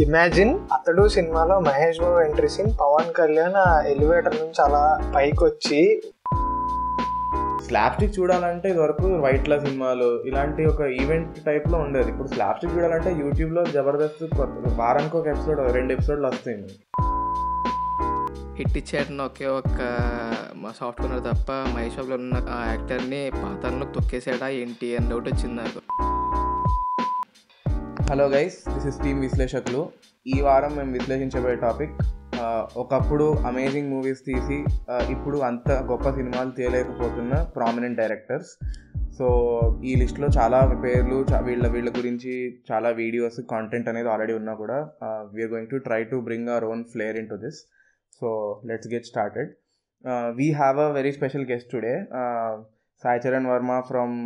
Imagine అతడు సినిమాలో Mahesh Babu entry scene Pawan Kalyan ఆ ఎలివేటర్ నుంచి అలా పైకి వచ్చి స్లాబ్ స్టిక్ చూడాలంటే ఇదివరకు వైట్ల సినిమాలు ఇలాంటి ఒక ఈవెంట్ టైప్లో ఉండేది. ఇప్పుడు స్లాబ్ స్టిక్ చూడాలంటే యూట్యూబ్లో జబర్దస్త్ కొత్త- వారానికి ఒక ఎపిసోడ్ రెండు ఎపిసోడ్లు వస్తాయి. హిట్ ఇచ్చేటన్న ఒకే ఒక్క మా సాఫ్ట్ కార్నర్ తప్ప మహేష్ బాబులో ఉన్న ఆ యాక్టర్ని పాతాలను తొక్కేసాడా ఏంటి అని డౌట్ వచ్చింది నాకు. Hello guys this is team Vishleshakulu ఈ వారం మేము విశ్లేషించబోయే టాపిక్ ఒకప్పుడు అమేజింగ్ మూవీస్ తీసి ఇప్పుడు అంత గొప్ప సినిమాలు తీయలేకపోతున్న ప్రామినెంట్ డైరెక్టర్స్ సో ఈ లిస్ట్లో చాలా పేర్లు వీళ్ళ వీళ్ళ గురించి చాలా వీడియోస్ కాంటెంట్ అనేది ఆల్రెడీ ఉన్నా కూడా we're going to try to bring our own flair into this so let's get started we have a very special guest today Sai Charan Varma from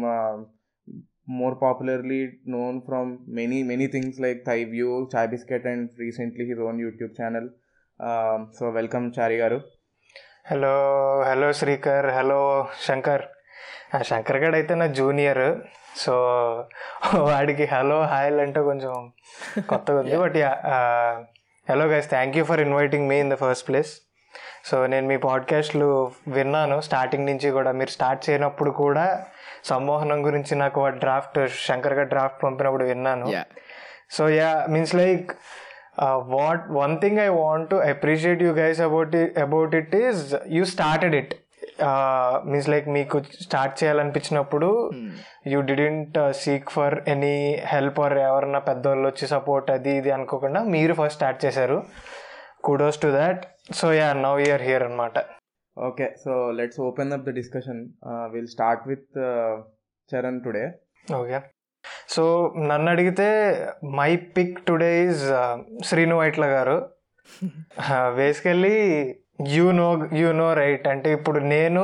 more popularly known from many many things like Thai View, Chai Biscuit, and recently his own YouTube channel. Um, so welcome Chari garu. Hello hello Srikar hello Shankar Shankar గడ్ అయితే నా junior so వాడికి hello hi అంటే కొంచెం కొత్తగా ఉంది but hello guys thank you for inviting me in the first place so నేను మీ పాడ్కాస్ట్లు విన్నాను స్టార్టింగ్ నుంచి కూడా మీరు స్టార్ట్ చేయనప్పుడు కూడా సమ్మోహనం గురించి నాకు డ్రాఫ్ట్ శంకర్ గారు డ్రాఫ్ట్ పంపినప్పుడు విన్నాను. So yeah means like what one thing I want to appreciate you guys about about it is you started it means like మీకు start చేయాలనిపించినప్పుడు you didn't seek for any help or ఎవరన్నా పెద్దవాళ్ళు వచ్చి support అది ఇది అనుకోకుండా మీరు first start చేశారు. Kudos to that so yeah now you're here అనమాట Okay, so let's open up the discussion. Uh, we'll start with uh, Charan today. Okay so నన్ను అడిగితే my pick today is Sreenu Vaitla గారు. Basically you know you know right అంటే ఇప్పుడు నేను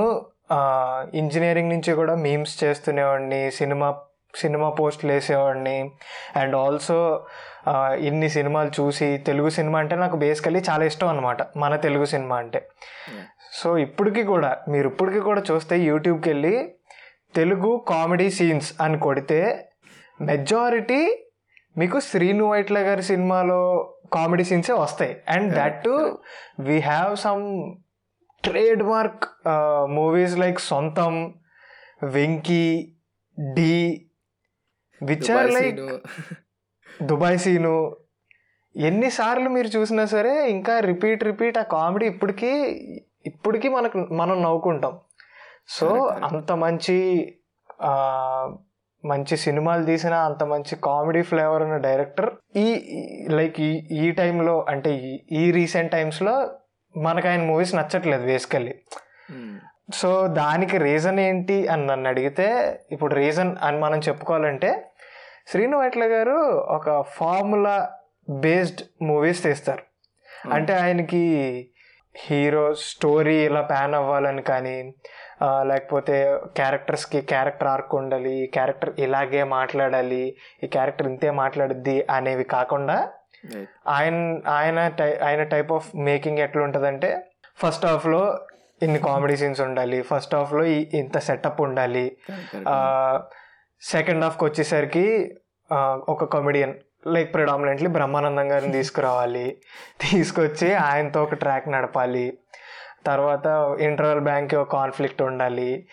engineering నుంచి కూడా memes చేస్తునేవాడిని cinema cinema పోస్టులు వేసేవాడిని and also ఇన్ని సినిమాలు చూసి తెలుగు సినిమా అంటే నాకు బేసికలీ చాలా ఇష్టం అనమాట మన తెలుగు సినిమా అంటే. సో ఇప్పటికి కూడా మీరు ఇప్పటికి కూడా చూస్తే యూట్యూబ్కి వెళ్ళి తెలుగు కామెడీ సీన్స్ అని కొడితే మెజారిటీ మీకు శ్రీను వైట్ల గారి సినిమాలో కామెడీ సీన్సే వస్తాయి. And that we have some trademark movies like Sontham Venky Dhee which are like. Dubai scene ఎన్నిసార్లు మీరు చూసినా సరే ఇంకా రిపీట్ రిపీట్ ఆ కామెడీ ఇప్పటికీ ఇప్పటికీ మనకు మనం నవ్వుకుంటాం సో. అంత మంచి మంచి సినిమాలు తీసిన అంత మంచి కామెడీ ఫ్లేవర్ ఉన్న డైరెక్టర్ ఈ లైక్ ఈ ఈ టైంలో అంటే ఈ- రీసెంట్ టైమ్స్లో మనకు ఆయన మూవీస్ నచ్చట్లేదు బేసికల్లీ Hmm. సో దానికి రీజన్ ఏంటి అని నన్ను అడిగితే ఇప్పుడు రీజన్ అని మనం చెప్పుకోవాలంటే శ్రీను వైట్ల గారు ఒక ఫార్ములా బేస్డ్ మూవీస్ తీస్తారు అంటే ఆయనకి హీరో స్టోరీ ఇలా ప్యాన్ అవ్వాలని కానీ లేకపోతే క్యారెక్టర్స్కి క్యారెక్టర్ ఆర్క్ ఉండాలి ఈ క్యారెక్టర్ ఇలాగే మాట్లాడాలి ఈ క్యారెక్టర్ ఇంతే మాట్లాడుద్ది అనేవి కాకుండా. ఆయన ఆయన టై ఆయన టైప్ ఆఫ్ మేకింగ్ ఎట్లా ఉంటుందంటే ఫస్ట్ హాఫ్లో ఇన్ని కామెడీ సీన్స్ ఉండాలి ఫస్ట్ హాఫ్లో ఇంత సెటప్ ఉండాలి. సెకండ్ హాఫ్కి వచ్చేసరికి ఒక కామెడియన్ లైక్ ప్రిడామినెంట్లీ బ్రహ్మానందం గారిని తీసుకురావాలి. తీసుకొచ్చి ఆయనతో ఒక ట్రాక్ నడపాలి. తర్వాత ఇంటర్వల్ బ్యాంక్కి ఒక కాన్ఫ్లిక్ట్ ఉండాలి.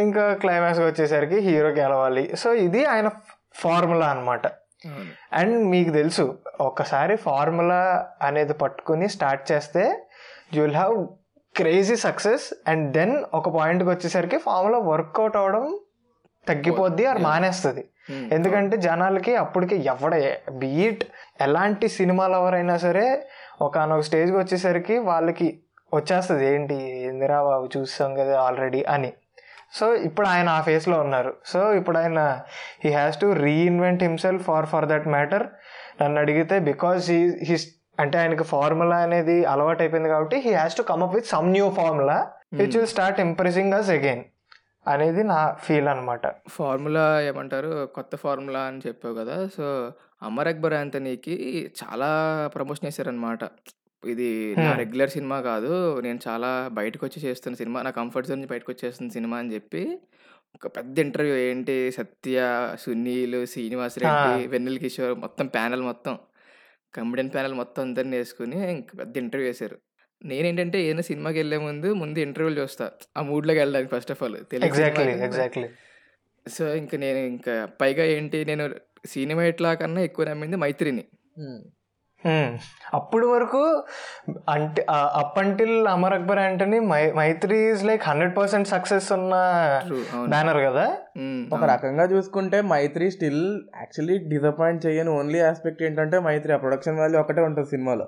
ఇంకా క్లైమాక్స్కి వచ్చేసరికి హీరో గెలవాలి. సో ఇది ఆయన ఫార్ములా అన్నమాట. అవును. అండ్ మీకు తెలుసు ఒక్కసారి ఫార్ములా అనేది పట్టుకుని స్టార్ట్ చేస్తే you will have crazy success and then ఒక పాయింట్కి వచ్చేసరికి ఫార్ములా వర్కౌట్ అవడం తగ్గిపోద్ది అది మానేస్తుంది. ఎందుకంటే జనాలకి అప్పటికి ఎవడ బీట్ ఎలాంటి సినిమాలు ఎవరైనా సరే ఒకనొక స్టేజ్కి వచ్చేసరికి వాళ్ళకి వచ్చేస్తుంది ఏంటి ఇందిరా బాబు చూస్తాం కదా ఆల్రెడీ అని. సో ఇప్పుడు ఆయన ఆ ఫేస్లో ఉన్నారు. సో ఇప్పుడు ఆయన he has to reinvent himself far for that matter నన్ను అడిగితే బికాస్ హీ హిస్ అంటే ఆయనకి ఫార్ములా అనేది అలవాటు అయిపోయింది కాబట్టి he has to come up with some new formula which will start impressing us again అనేది నా ఫీల్ అనమాట ఫార్ములా ఏమంటారు? కొత్త ఫార్ములా అని చెప్పావు కదా! సో అమర్ అక్బర్ యాంథనీకి చాలా ప్రమోషన్ చేశారనమాట ఇది నా. రెగ్యులర్ సినిమా కాదు. నేను చాలా బయటకు వచ్చి చేస్తున్న సినిమా నా కంఫర్ట్ జోన్ నుంచి బయటకు వచ్చేస్తున్న సినిమా అని చెప్పి ఒక పెద్ద ఇంటర్వ్యూ ఏంటి? సత్య సునీల్ శ్రీనివాస్ రెడ్డి. వెన్నెల కిషోర్ మొత్తం ప్యానల్ మొత్తం. కమెడియన్ ప్యానెల్ మొత్తం అందరిని వేసుకుని ఇంక పెద్ద ఇంటర్వ్యూ వేశారు. నేనేంటంటే ఏదైనా సినిమాకి వెళ్ళే ముందు ముందు ఇంటర్వ్యూలు చూస్తా. ఆ మూడ్లోకి వెళ్ళడానికి first of all exactly exactly so ఇంకా నేను ఇంకా పైగా ఏంటి నేను సినిమా ఎట్లా కన్నా ఎక్కువ నమ్మింది మైత్రిని. అప్పుడు వరకు అంటే up until Amar Akbar Anthony Mythri is like hundred percent success ఉన్న. బ్యానర్ కదా? ఉమ్, ఒక రకంగా చూసుకుంటే మైత్రి స్టిల్ యాక్చువల్లీ డిసప్పాయింట్ చేయని ఓన్లీ ఆస్పెక్ట్ ఏంటంటే మైత్రి ఆ ప్రొడక్షన్ వాల్యూ ఒకటే ఉంటుంది సినిమాలో.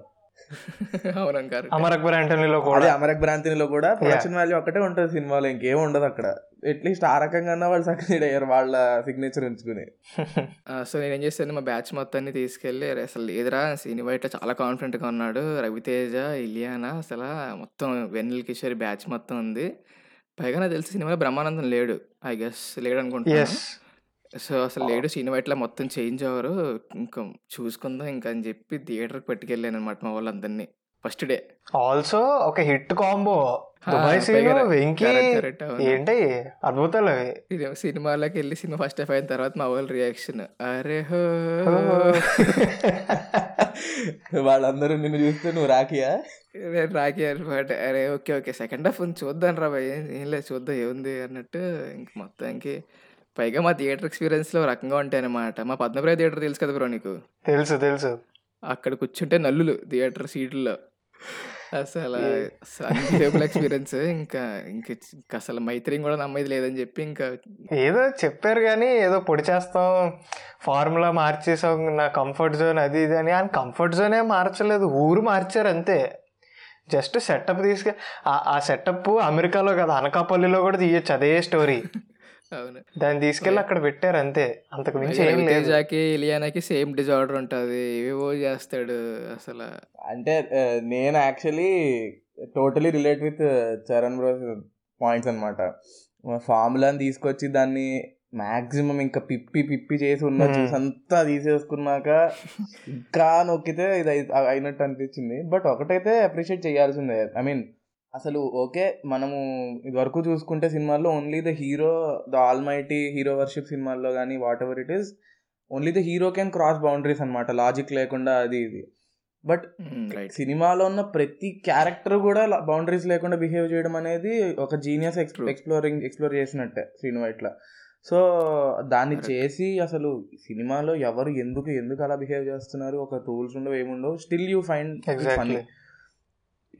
అవును అమర్ అక్బర్ యాంటనీలో కూడా అమరక్ భ్రాంతినిలో కూడా ప్రొడక్షన్ వాల్యూ ఒకటే ఉంటుంది సినిమాలో ఇంకేం ఉండదు అక్కడ. అట్లీస్ట్ ఆ రకంగా వాళ్ళు సక్సెడ్ అయ్యారు వాళ్ళ సిగ్నేచర్ ఉంచుకుని సో నేను ఏం చేశాను మా బ్యాచ్ మొత్తాన్ని తీసుకెళ్ళి "అరే, అసలు లేదురా సినిమా ఇట్లా చాలా కాన్ఫిడెంట్గా ఉన్నాడు. రవితేజ ఇలియానా అసలు మొత్తం వెన్నెల కిషోర్ బ్యాచ్ మొత్తం ఉంది. పైగా నాకు తెలిసి సినిమాలో బ్రహ్మానందం లేడు ఐ గెస్ లేడు అనుకుంటున్నాను సో అసలు లేడు సినిమా ఇట్లా మొత్తం చేంజ్ అవ్వరు ఇంకా చూసుకుందాం ఇంకా అని చెప్పి థియేటర్కి పట్టుకెళ్ళాను అనమాట మా వాళ్ళందరినీ. First day. ఆల్సో ఒక hit combo. Dubai scene Venky అవును. ఏంటి? అద్భుతాలు అవి. ఇది సినిమాలోకి వెళ్ళి సినిమా ఫస్ట్ హాఫ్ అయిన తర్వాత మా వాళ్ళ రియాక్షన్. అరే హో! వాళ్ళందరూ నిన్ను చూస్తే నువ్వు రాకియా నేను రాకి అనమాట అరే ఓకే ఓకే సెకండ్ హాఫ్ ఉంది చూద్దాం రా భయ్. ఏం లేదు చూద్దాం ఏముంది అన్నట్టు ఇంక మొత్తానికి పైగా మా థియేటర్ ఎక్స్పీరియన్స్లో రకంగా ఉంటాయి అనమాట మా పద్మప్రాయ థియేటర్ తెలుసు కదా బ్రో నీకు? తెలుసు తెలుసు. అక్కడ కూర్చుంటే నల్లులు థియేటర్ సీట్లలో అసలు అన్బిలీవబుల్ ఎక్స్పీరియన్స్. ఇంకా ఇంక అసలు మైత్రిని కూడా నమ్మేది లేదని చెప్పి ఇంకా ఏదో చెప్పారు కానీ ఏదో పొడి చేస్తాం ఫార్ములా మార్చేసాం నా కంఫర్ట్ జోన్ అది ఇది అని. ఆయన కంఫర్ట్ జోనే మార్చలేదు. ఊరు మార్చారు అంతే. జస్ట్ సెటప్ తీసుకె ఆ- ఆ సెటప్ అమెరికాలో కదా అనకాపల్లిలో కూడా తీయచ్చు అదే స్టోరీ. అవును. దాన్ని తీసుకెళ్ళి అక్కడ పెట్టారు అంతే. అంతకు మించి ఏం లేదు. రవితేజకి ఇలియానాకి సేమ్ డిజార్డర్ ఉంటుంది. ఏవేవో చేస్తాడు అసలు. అంటే నేను actually totally relate with Charan bro points అనమాట ఫార్ములాని తీసుకొచ్చి దాన్ని మాక్సిమం ఇంకా పిప్పి పిప్పి చేసి ఉన్న. జ్యూస్ అంతా తీసేసుకున్నాక ఇంకా నొక్కితే ఇది అయి- అయినట్టు అనిపించింది. బట్ ఒకటైతే అప్రిషియేట్ చేయాల్సిందే. ఐ మీన్ అసలు ఓకే మనము ఇది వరకు చూసుకుంటే సినిమాల్లో only the hero the almighty hero worship సినిమాల్లో కానీ whatever it is only the hero can cross boundaries అనమాట లాజిక్ లేకుండా అది ఇది. బట్ రైట్ సినిమాలో ఉన్న ప్రతి క్యారెక్టర్ కూడా బౌండరీస్ లేకుండా బిహేవ్ చేయడం అనేది ఒక జీనియస్. ఎక్స్ప్లోరింగ్ ఎక్స్ప్లోర్ చేసినట్టే శ్రీను వైట్ల సో దాన్ని. చేసి అసలు సినిమాలో ఎవరు ఎందుకు ఎందుకు అలా బిహేవ్ చేస్తున్నారు? ఒక రూల్స్ ఉండవు ఏముండవు. Still you find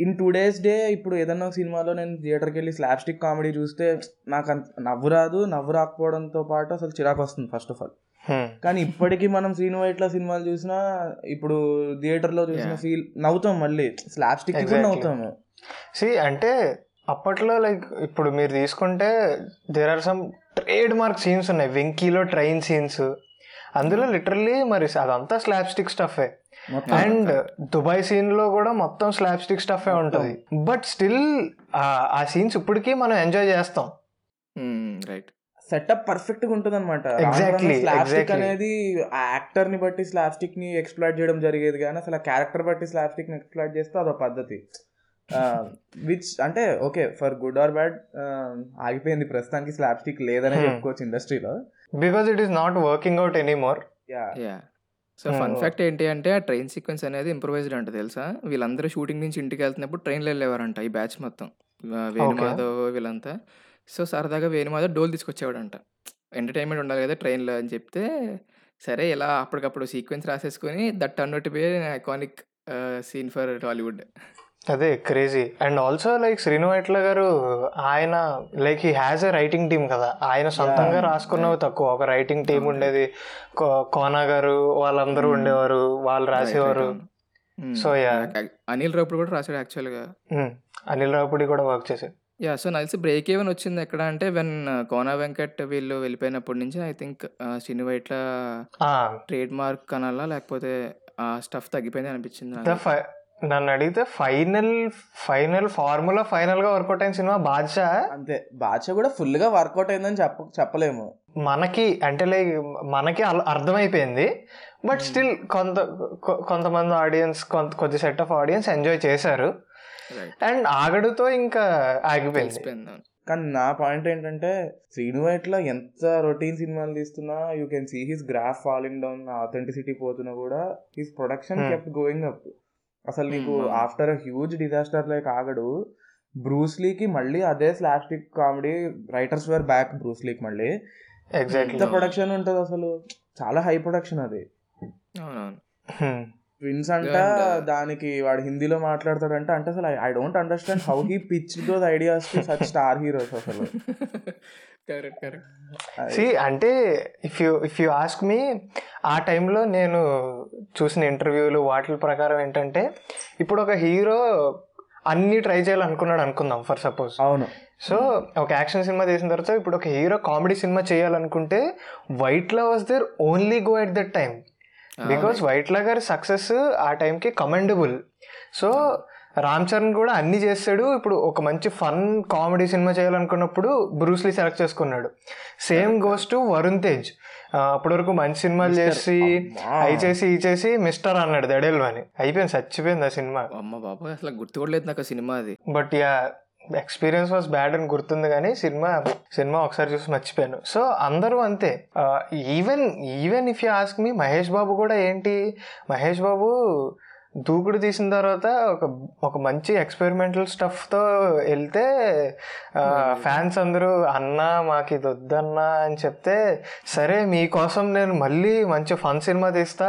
in today's day ఇప్పుడు ఏదన్నా సినిమాలో నేను థియేటర్కి వెళ్ళి స్లాబ్ స్టిక్ కామెడీ చూస్తే నాకు అంత నవ్వు రాదు. నవ్వు రాకపోవడంతో పాటు అసలు చిరాకు వస్తుంది ఫస్ట్ ఆఫ్ ఆల్ కానీ ఇప్పటికీ మనం శ్రీను వైట్ల సినిమాలు చూసినా ఇప్పుడు థియేటర్లో చూసిన. ఫీల్ నవ్వుతాం మళ్ళీ. స్లాబ్ స్టిక్ కూడా. నవ్వుతాము. సి అంటే అప్పట్లో లైక్ ఇప్పుడు మీరు తీసుకుంటే there are some trademark scenes ఉన్నాయి వెంకీలో ట్రైన్ సీన్స్ అందులో లిటరల్లీ మరి అదంతా స్లాబ్ స్టిక్ స్టఫే అండ్ దుబాయ్ సీన్లో కూడా మొత్తం స్లాబ్ స్టిక్ స్టఫే ఉంటుంది. బట్ స్టిల్ ఆ సీన్స్ ఇప్పటికీ మనం ఎంజాయ్ చేస్తాం. రైట్ సెటప్ పర్ఫెక్ట్గా ఉంటుంది అనమాట Exactly, స్లాబ్ స్టిక్ exactly. అనేది ఆ యాక్టర్ని బట్టి స్లాబ్ స్టిక్ని ఎక్స్ప్లాయిట్ చేయడం జరిగేది కానీ అసలు ఆ క్యారెక్టర్ బట్టి స్లాబ్ స్టిక్ని ఎక్స్ప్లాయిట్ చేస్తే అదో పద్ధతి. విచ్ అంటే okay for good or bad ఆగిపోయింది ప్రస్తుతానికి స్లాబ్ స్టిక్ లేదనే Hmm. చెప్పుకోవచ్చు ఇండస్ట్రీలో because it is not working out anymore yeah yeah so fun. Fact ఏంటి అంటే ఆ ట్రైన్ సీక్వెన్స్ అనేది ఇంప్రూవైజ్డ్ అంట తెలుసా? వీళ్ళందరూ షూటింగ్ నుంచి ఇంటికి వెళ్తున్నప్పుడు ట్రైన్లో వెళ్ళేవారంట ఈ బ్యాచ్ మొత్తం. వేణుమాధవ్ వీళ్ళంతా. సో సరదాగా వేణుమాధవ్ డోల్ తీసుకొచ్చేవాడంట. ఎంటర్టైన్మెంట్ ఉండాలి కదా ట్రైన్లో అని చెప్తే సరే ఇలా అప్పటికప్పుడు sequence రాసేసుకొని that would be iconic scene for Tollywood. అదే crazy and also like Sreenu Vaitla గారు ఆయన like he has a writing team కదా. ఆయన సొంతంగా. రాసుకున్నవి తక్కువ. ఒక రైటింగ్ టీం. ఉండేది. కోనా గారు వాళ్ళందరూ Hmm. ఉండేవారు. వాళ్ళు రాసేవారు. So, yeah. అనిల్ రాపుడు కూడా రాశాడు యాక్చువల్గా Hmm. అనిల్ రావుపూడి కూడా వర్క్ చేశారు యా సో నాకు తెలిసి బ్రేక్ ఏవన్ వచ్చింది ఎక్కడ అంటే వెన్ కోనా వెంకట్ వీళ్ళు వెళ్ళిపోయినప్పటి నుంచి I think Sreenu Vaitla trademark అనాలా లేకపోతే ఆ స్టఫ్ తగ్గిపోయింది అనిపించింది? నన్ను అడిగితే ఫైనల్ ఫైనల్ ఫార్ములా ఫైనల్గా వర్కౌట్ అయిన సినిమా బాద్షా. అంతే. బాద్షా కూడా ఫుల్గా వర్కౌట్ అయిందని చెప్ప చెప్పలేము. మనకి అంటే లైక్ మనకి అల- అర్థమైపోయింది. బట్ స్టిల్ కొంత కొంతమంది ఆడియన్స్ కొంత కొద్ది సెట్ ఆఫ్ ఆడియన్స్ ఎంజాయ్ చేశారు. అండ్ ఆగడుతో ఇంకా ఆగిపోయింది. కానీ నా పాయింట్ ఏంటంటే శ్రీను వైట్ల ఎంత రొటీన్ సినిమాలు తీస్తున్నా you can see his graph falling down authenticity పోతున్నా కూడా his production Hmm. Kept going up అసలు నీకు. After huge disaster like Aagadu బ్రూస్లీకి మళ్ళీ అదే slapstick comedy writers were back బ్రూస్లీకి మళ్ళీ. ఎంత ఎగ్జాక్ట్లీ ప్రొడక్షన్ ఉంటుంది అసలు. చాలా హై ప్రొడక్షన్ అది. ట్విన్స్ అంట uh, దానికి వాడు హిందీలో మాట్లాడతాడంట. అంటే అసలు I don't understand how he pitch those ideas to such star heroes అసలు. కరెక్ట్ కరెక్ట్ సి అంటే if you if you ask me ఆ టైంలో నేను చూసిన ఇంటర్వ్యూలు వాటి ప్రకారం ఏంటంటే ఇప్పుడు ఒక హీరో అన్ని ట్రై చేయాలనుకున్నాడు అనుకుందాం ఫర్ సపోజ్ అవును. సో ఒక యాక్షన్ సినిమా తీసిన తర్వాత ఇప్పుడు ఒక హీరో కామెడీ సినిమా చేయాలనుకుంటే Vaitla was there only go at that time because Vaitla గారి సక్సెస్ ఆ టైంకి కమెండబుల్ సో రామ్ చరణ్ కూడా అన్ని చేస్తాడు. ఇప్పుడు ఒక మంచి ఫన్ కామెడీ సినిమా చేయాలనుకున్నప్పుడు బ్రూస్లీ సెలెక్ట్ చేసుకున్నాడు. Same goes to Varun Tej. అప్పటి వరకు మంచి సినిమాలు చేసి. అవి చేసి ఈ చేసి మిస్టర్ అన్నాడు దడేలు అని అయిపోయింది చచ్చిపోయింది ఆ సినిమా. అమ్మ బాబాయ్ అసలు గుర్తు కూడా లేదు నాకు ఆ సినిమా అది. But yeah experience was bad అని గుర్తుంది కానీ సినిమా సినిమా ఒకసారి చూసి మర్చిపోయాను. సో అందరూ అంతే. Even even if you ask me Mahesh Babu కూడా ఏంటి? మహేష్ బాబు దూకుడు తీసిన తర్వాత ఒక ఒక మంచి ఎక్స్పెరిమెంటల్ స్టఫ్తో వెళ్తే ఫ్యాన్స్ అందరూ అన్నా మాకు ఇది వద్దన్నా అని చెప్తే సరే మీకోసం నేను మళ్ళీ మంచి ఫన్ సినిమా తీస్తా.